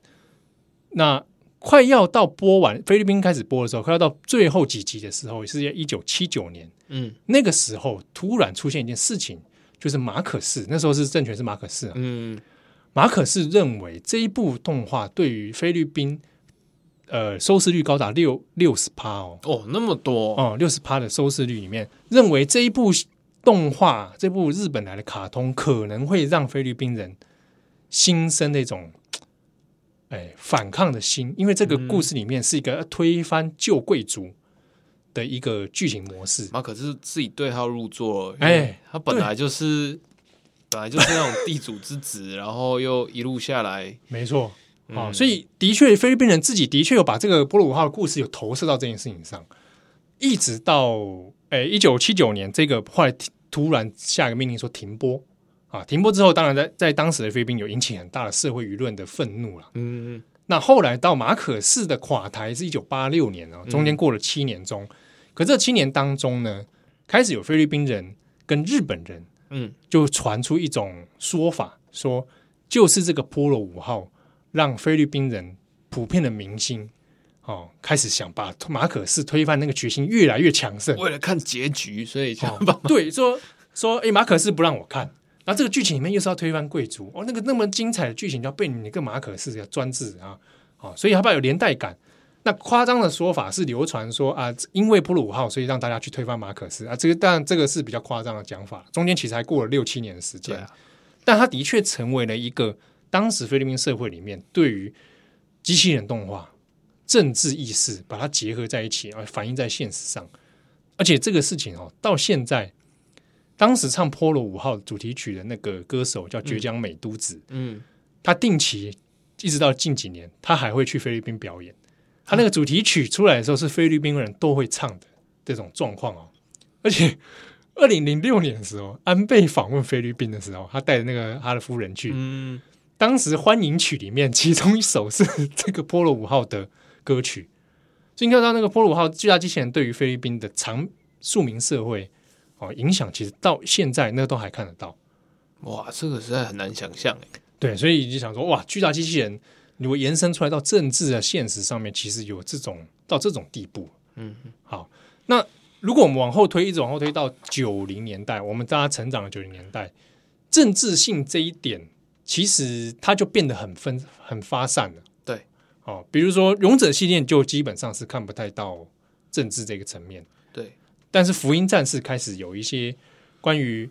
那。快要到播完，菲律宾开始播的时候，快要到最后几集的时候，是在一九七九年。嗯，那个时候突然出现一件事情，就是马可仕那时候是政权是马可仕啊。嗯，马可仕认为这一部动画对于菲律宾呃收视率高达六六十趴哦，哦那么多哦，六十趴的收视率里面，认为这一部动画，这部日本来的卡通可能会让菲律宾人心生那种哎反抗的心，因为这个故事里面是一个推翻旧贵族的一个剧情模式。马可是自己对号入座，哎，他本来就是。本来就是那种地主之子，[LAUGHS] 然后又一路下来，没错，啊，所以的确，菲律宾人自己的确有把这个波罗五号的故事有投射到这件事情上，一直到诶一九七九年，这个后来突然下一个命令说停播啊，停播之后，当然在在当时的菲律宾有引起很大的社会舆论的愤怒了，嗯嗯，那后来到马可仕的垮台是一九八六年啊，中间过了七年中，可这七年当中呢，开始有菲律宾人跟日本人。嗯，就传出一种说法，说就是这个波罗五号让菲律宾人普遍的民心哦，开始想把马可斯推翻那个决心越来越强盛。为了看结局，所以就、哦、对说说，哎，马可仕不让我看，然后这个剧情里面又是要推翻贵族哦，那个那么精彩的剧情就要被你个马可仕要专制啊，哦，所以他怕有连带感。那夸张的说法是流传说啊，因为普鲁五号，所以让大家去推翻马可仕啊。这个当然这个是比较夸张的讲法。中间其实还过了六七年的时间，啊、但他的确成为了一个当时菲律宾社会里面对于机器人动画政治意识把它结合在一起，而反映在现实上。而且这个事情哦，到现在，当时唱 Polo 五号主题曲的那个歌手叫绝江美都子，嗯，他定期一直到近几年，他还会去菲律宾表演。他那个主题曲出来的时候，是菲律宾人都会唱的这种状况哦。而且，二零零六年的时候，安倍访问菲律宾的时候，他带着那个他的夫人去。嗯，当时欢迎曲里面，其中一首是这个波罗五号的歌曲。所以你看到那个波罗五号巨大机器人对于菲律宾的常庶民社会哦影响，其实到现在那都还看得到。哇，这个实在很难想象哎。对，所以你就想说，哇，巨大机器人。如果延伸出来到政治的现实上面，其实有这种到这种地步。嗯，好。那如果我们往后推，一直往后推到九零年代，我们大家成长的九零年代，政治性这一点，其实它就变得很分、很发散了。对，哦，比如说《勇者》系列就基本上是看不太到政治这个层面。对，但是《福音战士》开始有一些关于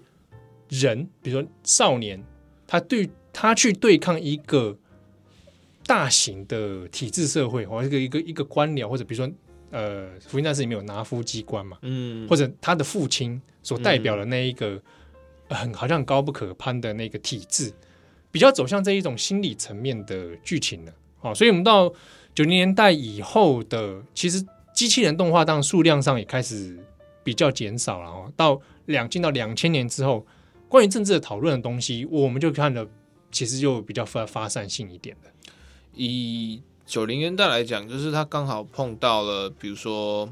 人，比如说少年，他对他去对抗一个。大型的体制社会，或者一个一个一个官僚，或者比如说，呃，福音战士里面有拿夫机关嘛，嗯，或者他的父亲所代表的那一个很好像高不可攀的那个体制，比较走向这一种心理层面的剧情了。好，所以我们到九零年代以后的，其实机器人动画当然数量上也开始比较减少了哦。到两进到两千年之后，关于政治的讨论的东西，我们就看了，其实就比较发发散性一点的。以九零年代来讲，就是他刚好碰到了，比如说，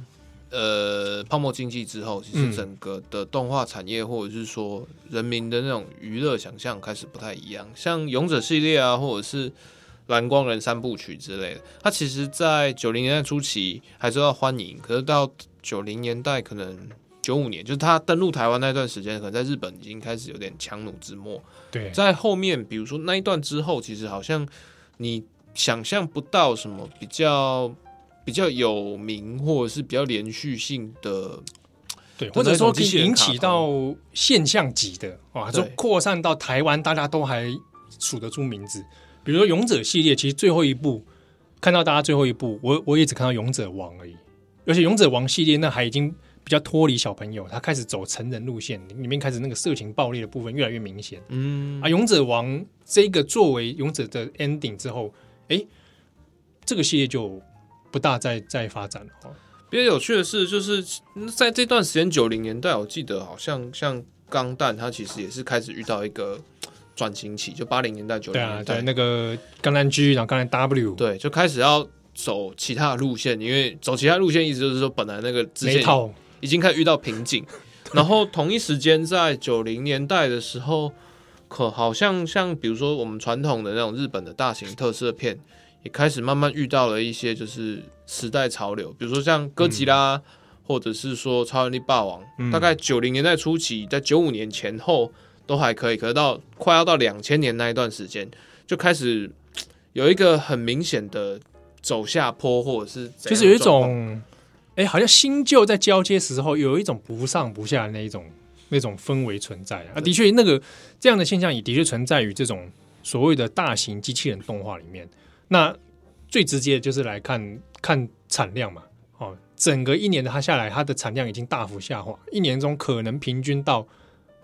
呃，泡沫经济之后，其实整个的动画产业，或者是说人民的那种娱乐想象开始不太一样。像勇者系列啊，或者是蓝光人三部曲之类的，它其实，在九零年代初期还受到欢迎，可是到九零年代，可能九五年，就是它登陆台湾那段时间，可能在日本已经开始有点强弩之末。对，在后面，比如说那一段之后，其实好像你。想象不到什么比较比较有名或者是比较连续性的，对，或者说可以引起到现象级的哇，就扩散到台湾，大家都还数得出名字。比如说《勇者》系列，其实最后一部看到大家最后一部，我我也只看到《勇者王》而已。而且《勇者王》系列那还已经比较脱离小朋友，他开始走成人路线，里面开始那个色情暴力的部分越来越明显。嗯啊，《勇者王》这个作为《勇者》的 ending 之后。哎，这个系列就不大再再发展了。比较有趣的是，就是在这段时间九零年代，我记得好像像钢弹，它其实也是开始遇到一个转型期，就八零年代九零年代，那个钢弹 G，然后钢弹 W，对，就开始要走其他的路线，因为走其他路线意思就是说，本来那个没套已经开始遇到瓶颈，[LAUGHS] 然后同一时间在九零年代的时候。可好像像比如说我们传统的那种日本的大型特色片，也开始慢慢遇到了一些就是时代潮流，比如说像哥吉拉，嗯、或者是说超人力霸王，嗯、大概九零年代初期，在九五年前后都还可以，可是到快要到两千年那一段时间，就开始有一个很明显的走下坡，或者是就是有一种，哎、欸，好像新旧在交接时候有一种不上不下的那一种那种氛围存在啊。的确，那个这样的现象也的确存在于这种所谓的大型机器人动画里面。那最直接的就是来看看产量嘛，哦，整个一年的它下来，它的产量已经大幅下滑，一年中可能平均到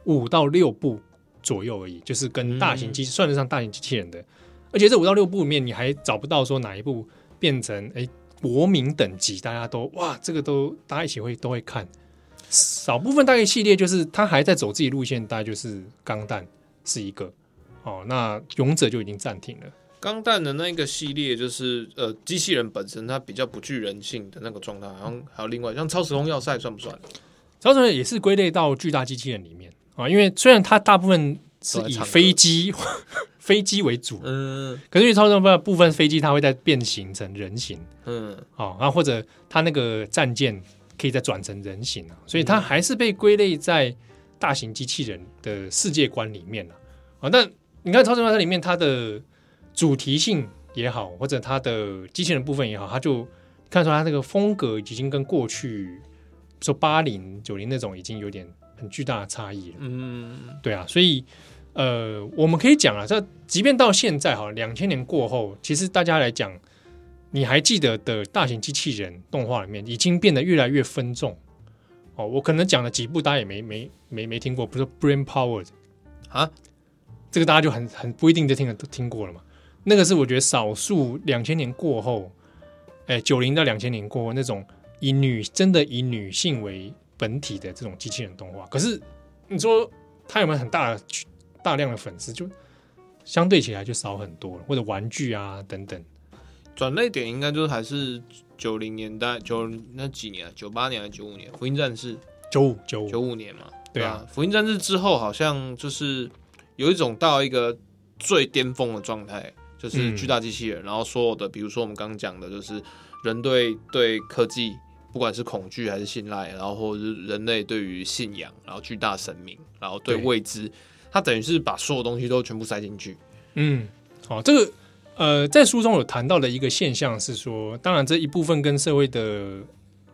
五到六部左右而已，就是跟大型机、嗯、算得上大型机器人的。而且这五到六部里面，你还找不到说哪一部。变成哎，国民等级，大家都哇，这个都大家一起会都会看。少部分大概系列就是他还在走自己路线，大概就是钢弹是一个哦。那勇者就已经暂停了。钢弹的那个系列就是呃，机器人本身它比较不具人性的那个状态，好像还有另外像超时空要塞算不算？超时空也是归类到巨大机器人里面啊，因为虽然它大部分是以飞机。[LAUGHS] 飞机为主，嗯，可是因为超时空部分飞机它会在变形成人形，嗯，哦，然后或者它那个战舰可以再转成人形啊，所以它还是被归类在大型机器人的世界观里面了啊。但你看超声波它里面它的主题性也好，或者它的机器人部分也好，它就看出来它那个风格已经跟过去说八零九零那种已经有点很巨大的差异了，嗯，对啊，所以。呃，我们可以讲啊，这即便到现在哈，两千年过后，其实大家来讲，你还记得的大型机器人动画里面，已经变得越来越分众哦。我可能讲了几部，大家也没没没没听过，不是 Brain Power 啊，这个大家就很很不一定就听了都听过了嘛。那个是我觉得少数两千年过后，哎，九零到两千年过后那种以女真的以女性为本体的这种机器人动画。可是你说它有没有很大的？大量的粉丝就相对起来就少很多了，或者玩具啊等等，转泪点应该就是还是九零年代九那几年，九八年还是九五年？福音战士九五九五九五年嘛，对啊，福音战士之后好像就是有一种到一个最巅峰的状态，就是巨大机器人，嗯、然后所有的比如说我们刚刚讲的就是人对对科技，不管是恐惧还是信赖，然后或者是人类对于信仰，然后巨大神明，然后对未知。它等于是把所有东西都全部塞进去。嗯，好，这个呃，在书中有谈到的一个现象是说，当然这一部分跟社会的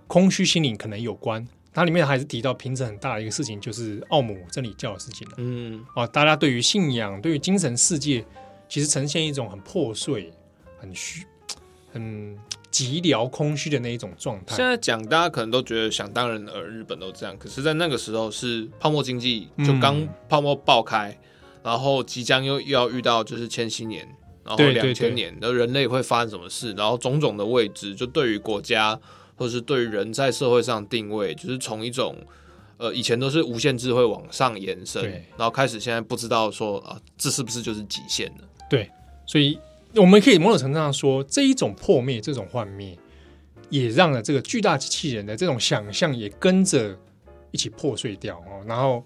空虚心理可能有关。它里面还是提到平成很大的一个事情，就是奥姆真理教的事情了。嗯，哦，大家对于信仰、对于精神世界，其实呈现一种很破碎、很虚、[TSK] 很。[TSK] 寂寥空虚的那一种状态。现在讲，大家可能都觉得想当然而日本都这样。可是，在那个时候是泡沫经济，就刚泡沫爆开，嗯、然后即将又又要遇到就是千禧年，然后两千年，的人类会发生什么事？然后种种的未知，就对于国家或者是对于人在社会上定位，就是从一种呃以前都是无限智慧往上延伸，然后开始现在不知道说啊，这是不是就是极限了？对，所以。我们可以某种程度上说，这一种破灭、这种幻灭，也让了这个巨大机器人的这种想象也跟着一起破碎掉哦。然后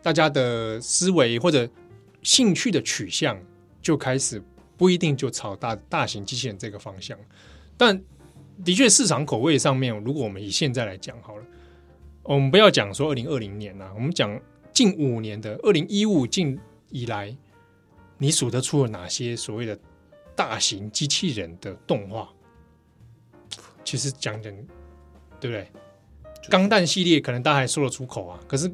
大家的思维或者兴趣的取向就开始不一定就朝大大型机器人这个方向。但的确，市场口味上面，如果我们以现在来讲好了，我们不要讲说二零二零年啊，我们讲近五年的二零一五近以来，你数得出了哪些所谓的？大型机器人的动画，其实讲讲，对不对？钢弹系列可能大家还说得出口啊，可是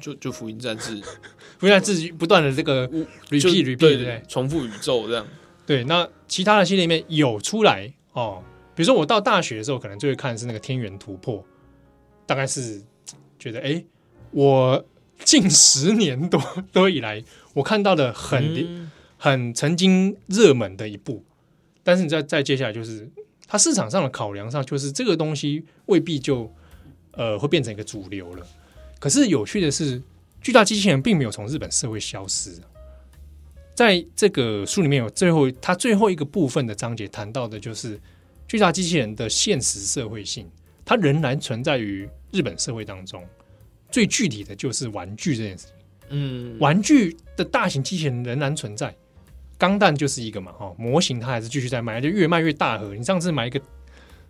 就就福音战士，[LAUGHS] 福音战士不断的这个 [LAUGHS] repeat repeat，对不对？重复宇宙这样。对，那其他的系列里面有出来哦，比如说我到大学的时候，可能就会看的是那个天元突破，大概是觉得哎，我近十年多 [LAUGHS] 多以来，我看到的很。嗯很曾经热门的一部，但是你再再接下来就是它市场上的考量上，就是这个东西未必就呃会变成一个主流了。可是有趣的是，巨大机器人并没有从日本社会消失。在这个书里面有最后它最后一个部分的章节谈到的就是巨大机器人的现实社会性，它仍然存在于日本社会当中。最具体的就是玩具这件事情，嗯，玩具的大型机器人仍然存在。钢弹就是一个嘛，哈，模型它还是继续在卖，就越卖越大盒。你上次买一个，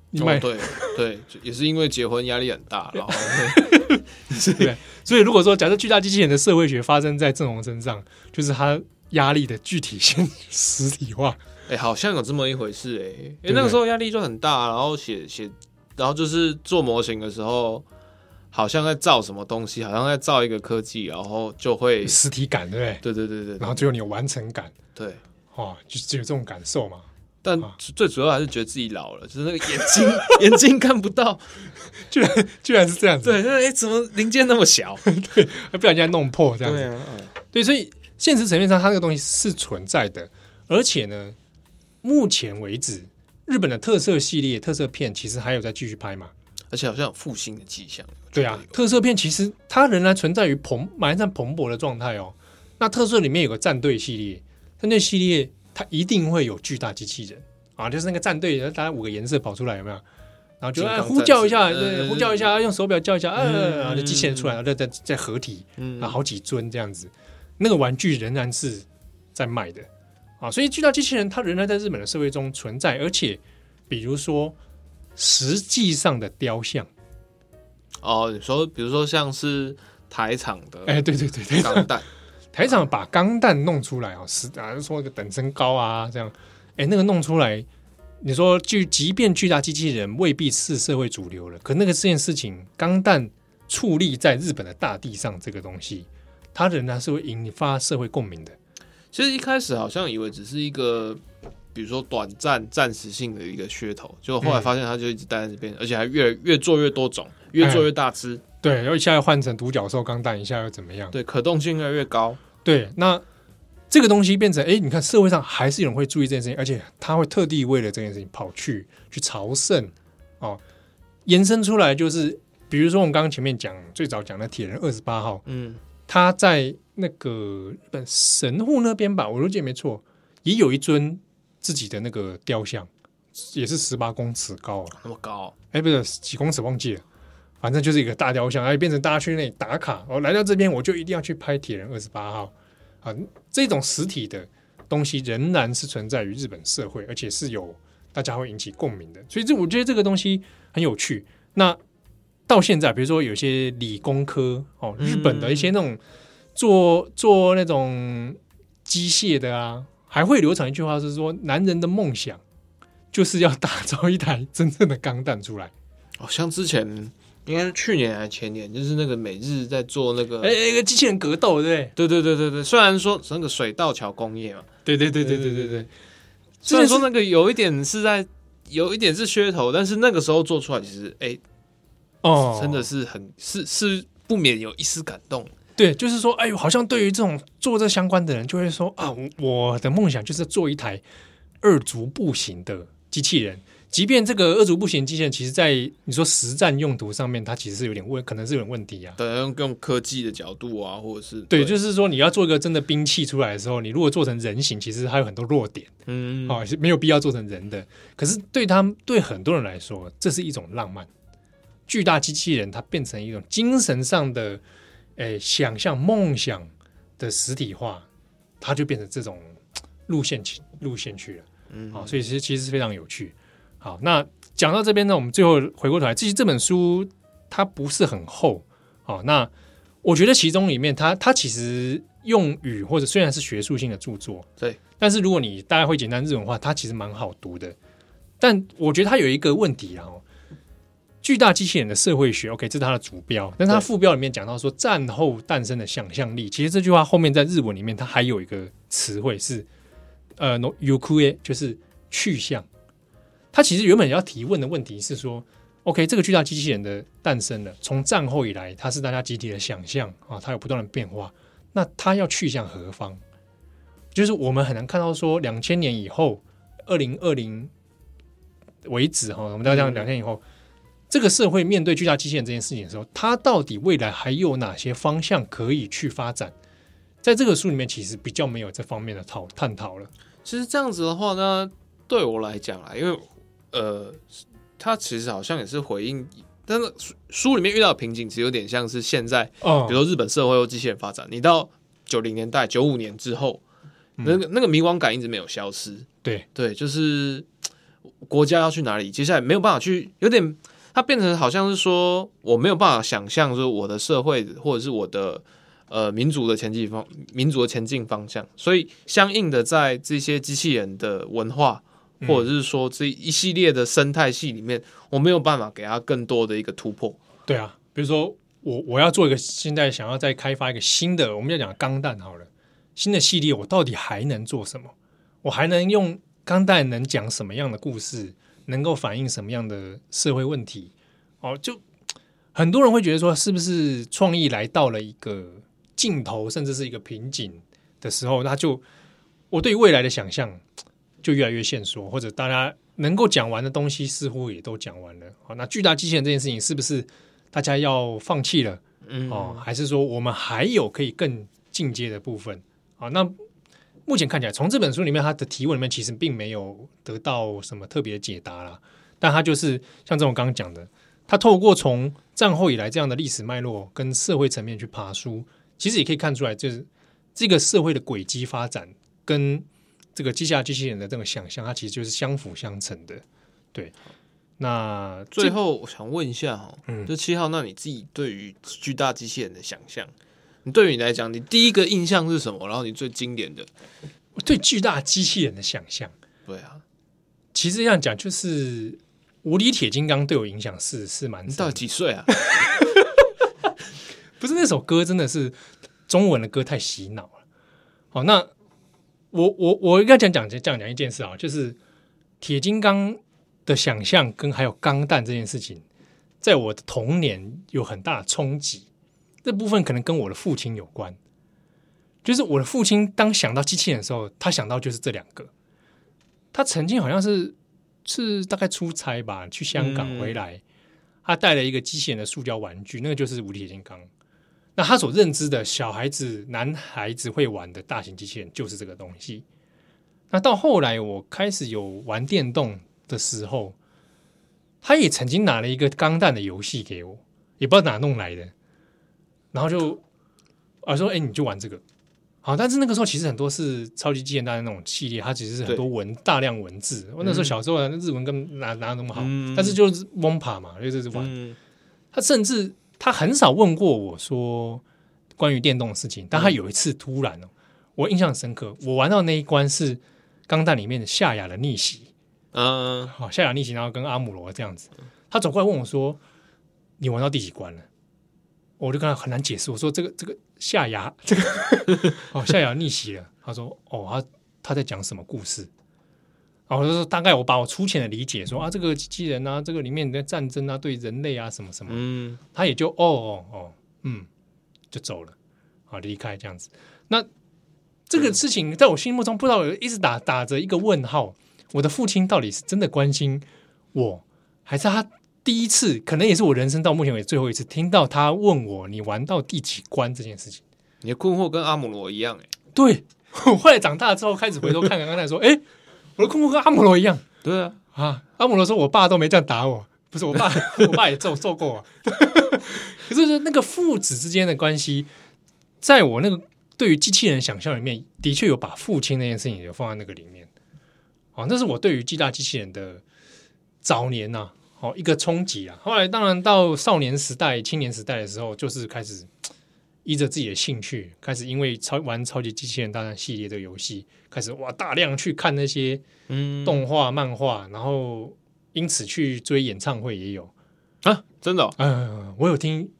你买、哦、对对，也是因为结婚压力很大，[LAUGHS] 然后 [LAUGHS] 对，所以如果说假设巨大机器人的社会学发生在郑红身上，就是他压力的具体性 [LAUGHS] 实体化，哎、欸，好像有这么一回事哎、欸，因为那个时候压力就很大，然后写写，然后就是做模型的时候，好像在造什么东西，好像在造一个科技，然后就会实体感，对不对？对对对对，然后最后你有完成感，对，哦，就只有这种感受嘛。但最主要还是觉得自己老了，就是那个眼睛 [LAUGHS] 眼睛看不到，[LAUGHS] 居然居然是这样子，对，哎、欸，怎么零件那么小？[LAUGHS] 对，还不小心弄破这样子，对，啊嗯、对，所以现实层面上，它这个东西是存在的，而且呢，目前为止，日本的特色系列特色片其实还有在继续拍嘛，而且好像有复兴的迹象。对啊，特色片其实它仍然存在于蓬蛮在蓬勃的状态哦。那特色里面有个战队系列，战队系列。它一定会有巨大机器人啊，就是那个战队，大概五个颜色跑出来，有没有？然后就呼叫一下，对，呼叫一下，用手表叫一下，嗯，然后就机器人出来了，再再再合体，嗯，好几尊这样子。那个玩具仍然是在卖的啊，所以巨大机器人它仍然在日本的社会中存在，而且比如说实际上的雕像，哦，你说比如说像是台场的，哎，对对对对，钢弹。[LAUGHS] 台场把钢弹弄出来啊，是啊，说一个等身高啊，这样，哎，那个弄出来，你说就即便巨大机器人未必是社会主流了，可那个这件事情，钢弹矗立在日本的大地上，这个东西，它仍然是会引发社会共鸣的。其实一开始好像以为只是一个，比如说短暂、暂时性的一个噱头，结果后来发现它就一直待在这边，嗯、而且还越越做越多种，越做越大只。对，然后一下又换成独角兽钢弹，一下又怎么样？对，可动性越来越高。对，那这个东西变成哎，你看社会上还是有人会注意这件事情，而且他会特地为了这件事情跑去去朝圣哦，延伸出来就是，比如说我们刚刚前面讲最早讲的铁人二十八号，嗯，他在那个日本神户那边吧，我如果记得没错，也有一尊自己的那个雕像，也是十八公尺高，那么高？哎，不是几公尺忘记了。反正就是一个大雕像，然后变成大家去那里打卡。我来到这边，我就一定要去拍铁人二十八号啊！这种实体的东西仍然是存在于日本社会，而且是有大家会引起共鸣的。所以这我觉得这个东西很有趣。那到现在，比如说有些理工科哦，日本的一些那种做做那种机械的啊，还会流传一句话是说：男人的梦想就是要打造一台真正的钢弹出来。哦，像之前。应该是去年还是前年，就是那个美日在做那个，哎，一个机器人格斗，对对对对对对。虽然说那个水道桥工业嘛，对对对对对对对。虽然说那个有一点是在有一点是噱头，但是那个时候做出来，其实哎，哦，真的是很是是不免有一丝感动。对，就是说，哎呦，好像对于这种做这相关的人，就会说啊，我的梦想就是做一台二足步行的机器人。即便这个二足步行机器人，其实，在你说实战用途上面，它其实是有点问，可能是有点问题啊。对，用用科技的角度啊，或者是对，对，就是说你要做一个真的兵器出来的时候，你如果做成人形，其实还有很多弱点，嗯，哦，是没有必要做成人的。可是对他们，对很多人来说，这是一种浪漫。巨大机器人，它变成一种精神上的，诶，想象梦想的实体化，它就变成这种路线去路线去了。嗯，好，所以其实其实是非常有趣。好，那讲到这边呢，我们最后回过头来，其实这本书它不是很厚。好，那我觉得其中里面它它其实用语或者虽然是学术性的著作，对，但是如果你大概会简单日文话，它其实蛮好读的。但我觉得它有一个问题啊，巨大机器人的社会学，OK，这是它的主标，但它副标里面讲到说战后诞生的想象力，其实这句话后面在日文里面它还有一个词汇是呃，no，yukue，就是去向。它其实原本要提问的问题是说，OK，这个巨大机器人的诞生了，从战后以来，它是大家集体的想象啊，它有不断的变化。那它要去向何方？就是我们很难看到说，两千年以后，二零二零为止哈，我们大家讲两千以后，这个社会面对巨大机器人这件事情的时候，它到底未来还有哪些方向可以去发展？在这个书里面，其实比较没有这方面的讨探讨了。其实这样子的话呢，对我来讲啊，因为呃，它其实好像也是回应，但是书里面遇到的瓶颈，其实有点像是现在，哦，比如说日本社会或机器人发展，你到九零年代、九五年之后，嗯、那个那个迷惘感一直没有消失。对对，就是国家要去哪里，接下来没有办法去，有点它变成好像是说，我没有办法想象说我的社会或者是我的呃民族的前进方民族的前进方向，所以相应的在这些机器人的文化，或者是说这一系列的生态系里面，我没有办法给他更多的一个突破。对啊，比如说我我要做一个现在想要再开发一个新的，我们要讲钢弹好了，新的系列，我到底还能做什么？我还能用钢弹能讲什么样的故事，能够反映什么样的社会问题？哦，就很多人会觉得说，是不是创意来到了一个尽头，甚至是一个瓶颈的时候，那就我对未来的想象 [TSK] 就越来越限缩，或者大家能够讲完的东西似乎也都讲完了。好，那巨大机器人这件事情是不是？大家要放弃了，嗯，哦，还是说我们还有可以更进阶的部分？啊，那目前看起来，从这本书里面，他的提问里面其实并没有得到什么特别的解答啦。但他就是像这种刚刚讲的，他透过从战后以来这样的历史脉络跟社会层面去爬书，其实也可以看出来，就是这个社会的轨迹发展跟这个机械机器人的这种想象，它其实就是相辅相成的，对。那最后我想问一下哈，嗯，这七号，那你自己对于巨大机器人的想象，你对于你来讲，你第一个印象是什么？然后你最经典的，我对巨大机器人的想象，对啊，其实这样讲就是无敌铁金刚对我影响是是蛮。你到几岁啊？[LAUGHS] 不是那首歌真的是中文的歌太洗脑了。好，那我我我应该讲讲讲讲一件事啊，就是铁金刚。的想象跟还有钢弹这件事情，在我的童年有很大的冲击。这部分可能跟我的父亲有关，就是我的父亲当想到机器人的时候，他想到就是这两个。他曾经好像是是大概出差吧，去香港回来，他带了一个机器人的塑胶玩具，那个就是无敌铁金刚。那他所认知的小孩子、男孩子会玩的大型机器人就是这个东西。那到后来，我开始有玩电动。的时候，他也曾经拿了一个钢弹的游戏给我，也不知道哪弄来的，然后就啊说：“哎、欸，你就玩这个。”好，但是那个时候其实很多是超级机器人大战那种系列，它其实是很多文大量文字。我那时候小时候日文跟哪哪那么好，嗯、但是就是蒙爬嘛，就是玩。嗯、他甚至他很少问过我说关于电动的事情，但他有一次突然哦，我印象深刻，我玩到那一关是钢弹里面的夏亚的逆袭。嗯，好，夏亚逆袭，然后跟阿姆罗这样子，他走过来问我说：“你玩到第几关了？”我就跟他很难解释，我说：“这个这个夏牙，这个哦，夏牙逆袭了。”他说：“哦，他他在讲什么故事？”然后我就说：“大概我把我粗浅的理解说啊，这个机器人啊，这个里面的战争啊，对人类啊，什么什么。”嗯，他也就哦哦哦，嗯，就走了，啊离开这样子。那这个事情在我心目中不知道一直打打着一个问号。我的父亲到底是真的关心我，还是他第一次，可能也是我人生到目前为止最后一次听到他问我，你玩到第几关这件事情？你的困惑跟阿姆罗一样哎。对，我 [LAUGHS] 后来长大之后开始回头看看，刚才说，哎，我的困惑跟阿姆罗一样。对啊，啊，阿姆罗说我爸都没这样打我，不是我爸，[LAUGHS] 我爸也揍揍过我。[LAUGHS] 可是那个父子之间的关系，在我那个对于机器人想象里面，的确有把父亲那件事情有放在那个里面。啊，那是我对于巨大机器人的早年呐、啊，好一个冲击啊。后来当然到少年时代、青年时代的时候，就是开始依着自己的兴趣，开始因为超玩超级机器人大战系列的游戏，开始哇大量去看那些嗯动画、漫画，然后因此去追演唱会也有啊，真的、哦，嗯，我有听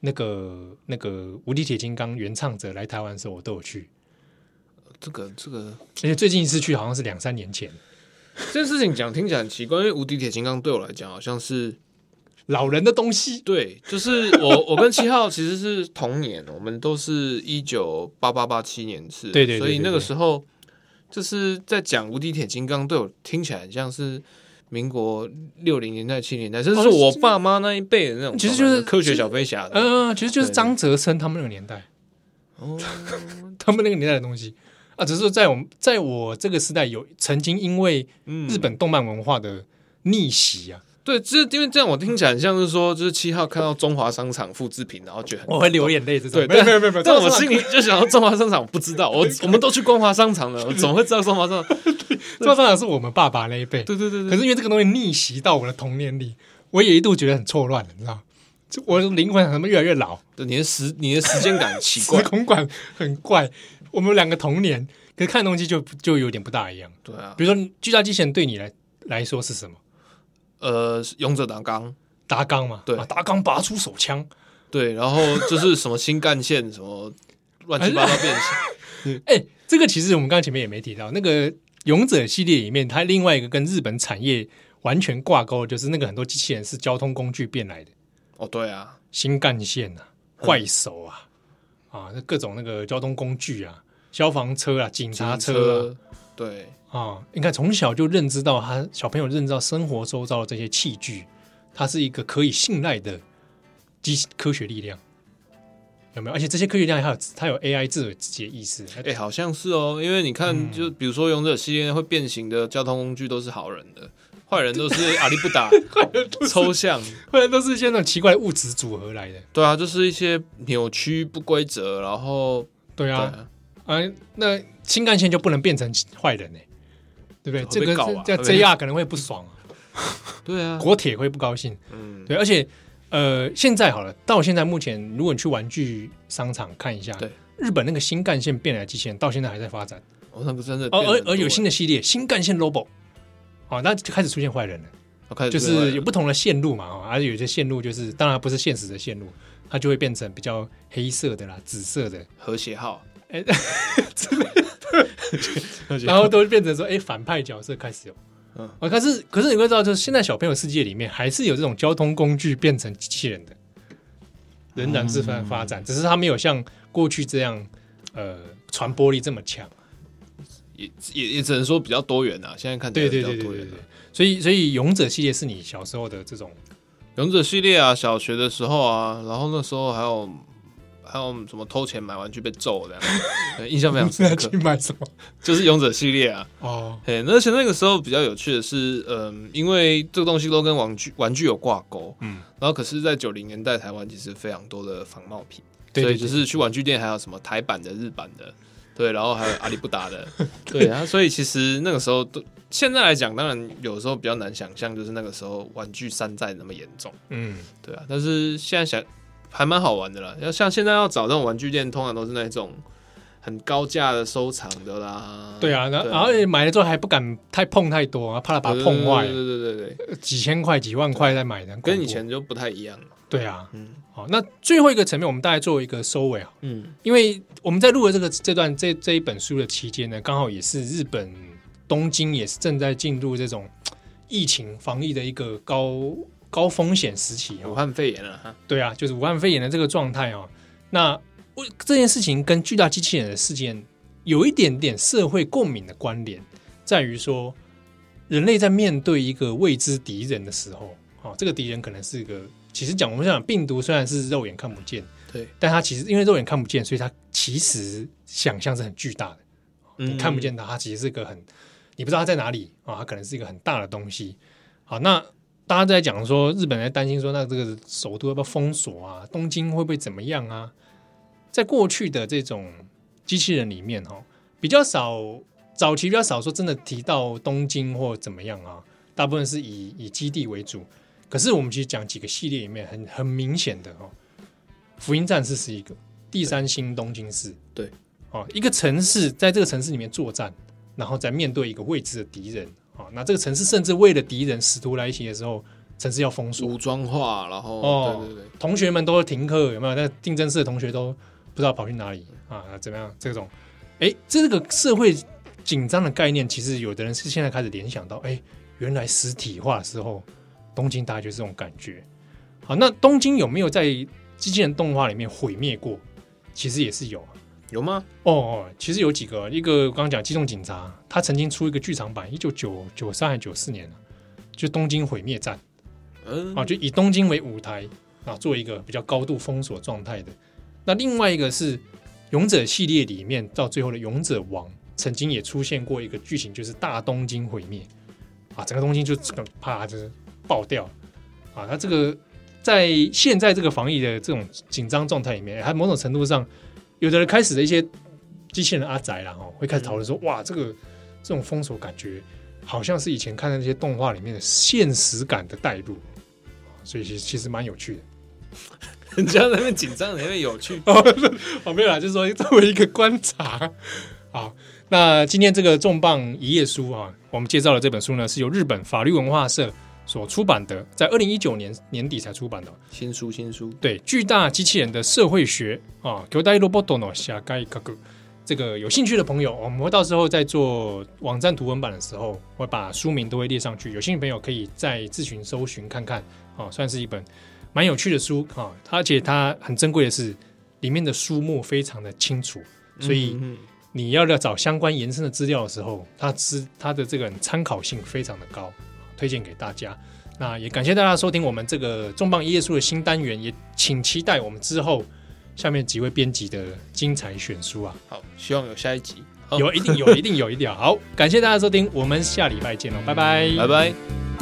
那个那个无敌铁金刚原唱者来台湾的时候，我都有去。这个这个，而且最近一次去好像是两三年前。[LAUGHS] 这件事情讲听起来很奇怪，因为无敌铁金刚对我来讲好像是老人的东西。对，就是我 [LAUGHS] 我跟七号其实是同年，我们都是一九八八八七年次，对对，所以那个时候就是在讲无敌铁金刚，对我听起来很像是民国六零年代七零年代，甚至是我爸妈那一辈的那种，其实就是科学小飞侠的，嗯、呃，其实就是张泽生他们那个年代，哦，[LAUGHS] 他们那个年代的东西。啊，只是在我们在我这个时代有曾经因为日本动漫文化的逆袭啊，嗯、对，就是因为这样，我听起来很像是说，就是七号看到中华商场复制品，然后觉得很我会流眼泪，这种对，没有没有没有，但我心里就想到中华商场，我不知道，我我们都去光华商场了，我怎么会知道中华商场？[LAUGHS] 中华商场是我们爸爸那一辈，对对对对，可是因为这个东西逆袭到我的童年里，我也一度觉得很错乱，你知道。我的灵魂怎么越来越老？对，你的时你的时间感奇怪，时空感很怪。我们两个同年，可是看东西就就有点不大一样。对啊，比如说巨大机器人对你来来说是什么？呃，勇者达纲，达纲嘛，对，达纲拔出手枪，对，然后就是什么新干线，什么乱七八糟变形。[LAUGHS] 哎、欸，这个其实我们刚刚前面也没提到，那个勇者系列里面，它另外一个跟日本产业完全挂钩，就是那个很多机器人是交通工具变来的。哦，对啊，新干线啊，怪手啊，嗯、啊，那各种那个交通工具啊，消防车啊，警察车，车，对。啊，你看从小就认知到他小朋友认知到生活周遭的这些器具，它是一个可以信赖的机科学力量，有没有？而且这些科学力量还有它有 AI 自己自己的意识，哎、欸，好像是哦，因为你看，嗯、就比如说勇者系列会变形的交通工具都是好人的。坏人都是 [LAUGHS] 阿里不达，抽象，坏人都是一些那种奇怪的物质组合来的。对啊，就是一些扭曲不规则，然后对啊，对啊，啊，那新干线就不能变成坏人呢？对不对？这个叫 JR 可能会不爽啊。[LAUGHS] 对啊，国铁会不高兴。嗯，对，而且呃，现在好了，到现在目前，如果你去玩具商场看一下，对，日本那个新干线变来的机器人到现在还在发展。哦，那个真的，而而而有新的系列，新干线 Robo。哦，那就开始出现坏人了，人就是有不同的线路嘛，哦，而且有些线路就是当然不是现实的线路，它就会变成比较黑色的啦、紫色的和谐号，哎，[LAUGHS] 之类的，然后都变成说，哎，反派角色开始有，嗯，啊，可是可是你会知道，就是现在小朋友世界里面还是有这种交通工具变成机器人的，仍然是在发展，嗯，只是它没有像过去这样，呃，传播力这么强。也也也只能说比较多元啊，现在看起来比较多元。对对对对对，所以所以勇者系列是你小时候的这种勇者系列啊，小学的时候啊，然后那时候还有还有什么偷钱买玩具被揍这样，[LAUGHS] 印象非常深刻。去买什么？就是勇者系列啊。哦，嘿，而且那个时候比较有趣的是，嗯、呃，因为这个东西都跟玩具玩具有挂钩，嗯，然后可是，在九零年代台湾其实非常多的仿冒品，对对对对，所以就是去玩具店还有什么台版的、日版的。对，然后还有阿里不达的，[LAUGHS] 对啊，所以其实那个时候都，现在来讲，当然有时候比较难想象，就是那个时候玩具山寨那么严重，嗯，对啊，但是现在想还蛮好玩的啦。要像现在要找这种玩具店，通常都是那种很高价的收藏的啦。对啊，然后然后买了之后还不敢太碰太多，怕他把它碰坏。对对对对对，几千块、几万块再买的，跟以前就不太一样了。对啊，嗯，好，那最后一个层面，我们大概做一个收尾啊，嗯，因为我们在录的这个这段这这一本书的期间呢，刚好也是日本东京也是正在进入这种疫情防疫的一个高高风险时期，武汉肺炎了哈，对啊，就是武汉肺炎的这个状态哦。那我这件事情跟巨大机器人的事件有一点点社会共鸣的关联，在于说人类在面对一个未知敌人的时候，哦，这个敌人可能是一个。其实讲，我们讲病毒虽然是肉眼看不见，对，但它其实因为肉眼看不见，所以它其实想象是很巨大的。嗯，你看不见它，它其实是一个很，你不知道它在哪里啊，它可能是一个很大的东西。好，那大家在讲说，日本在担心说，那这个首都要不要封锁啊？东京会不会怎么样啊？在过去的这种机器人里面，哈，比较少，早期比较少说真的提到东京或怎么样啊，大部分是以以基地为主。可是我们其实讲几个系列里面很很明显的哦，福音战士是一个第三星东京市，对，哦，一个城市在这个城市里面作战，然后再面对一个未知的敌人，啊，那这个城市甚至为了敌人使徒来袭的时候，城市要封锁、武装化，然后哦，对对对，同学们都停课，有没有？那定真寺的同学都不知道跑去哪里啊？怎么样？这种，哎，这个社会紧张的概念，其实有的人是现在开始联想到，哎，原来实体化的时候。东京大概就是这种感觉，好，那东京有没有在机器人动画里面毁灭过？其实也是有，有吗？哦哦，其实有几个，一个刚刚讲机动警察，他曾经出一个剧场版，一九九九三还是九四年就东京毁灭战，嗯，啊，就以东京为舞台啊，做一个比较高度封锁状态的。那另外一个是勇者系列里面到最后的勇者王，曾经也出现过一个剧情，就是大东京毁灭啊，整个东京就这个啪就是。爆掉啊！他这个在现在这个防疫的这种紧张状态里面，还某种程度上，有的人开始的一些机器人阿宅啦，哈，会开始讨论说：哇，这个这种封锁感觉，好像是以前看的那些动画里面的现实感的带入，所以其实其实蛮有趣的。[LAUGHS] 人家在那边紧张，那边有趣。[LAUGHS] 哦，没有啦，就是说作为一个观察。好，那今天这个重磅一页书啊，我们介绍的这本书呢，是由日本法律文化社所出版的，在二零一九年年底才出版的新书。新书，对，巨大机器人的社会学啊，巨大ロボットの社会学。这个有兴趣的朋友，我们会到时候在做网站图文版的时候，会把书名都会列上去。有兴趣的朋友可以再自行搜寻看看，啊，算是一本蛮有趣的书啊。而且它很珍贵的是，里面的书目非常的清楚，所以你要要找相关延伸的资料的时候，它之它的这个参考性非常的高， 推荐给大家。那也感谢大家收听我们这个重磅一页书的新单元，也请期待我们之后。下面几位编辑的精彩选书啊，好，希望有下一集，有，一定有，一定有，一定有。好，感谢大家收听，我们下礼拜见喽，拜拜，拜拜。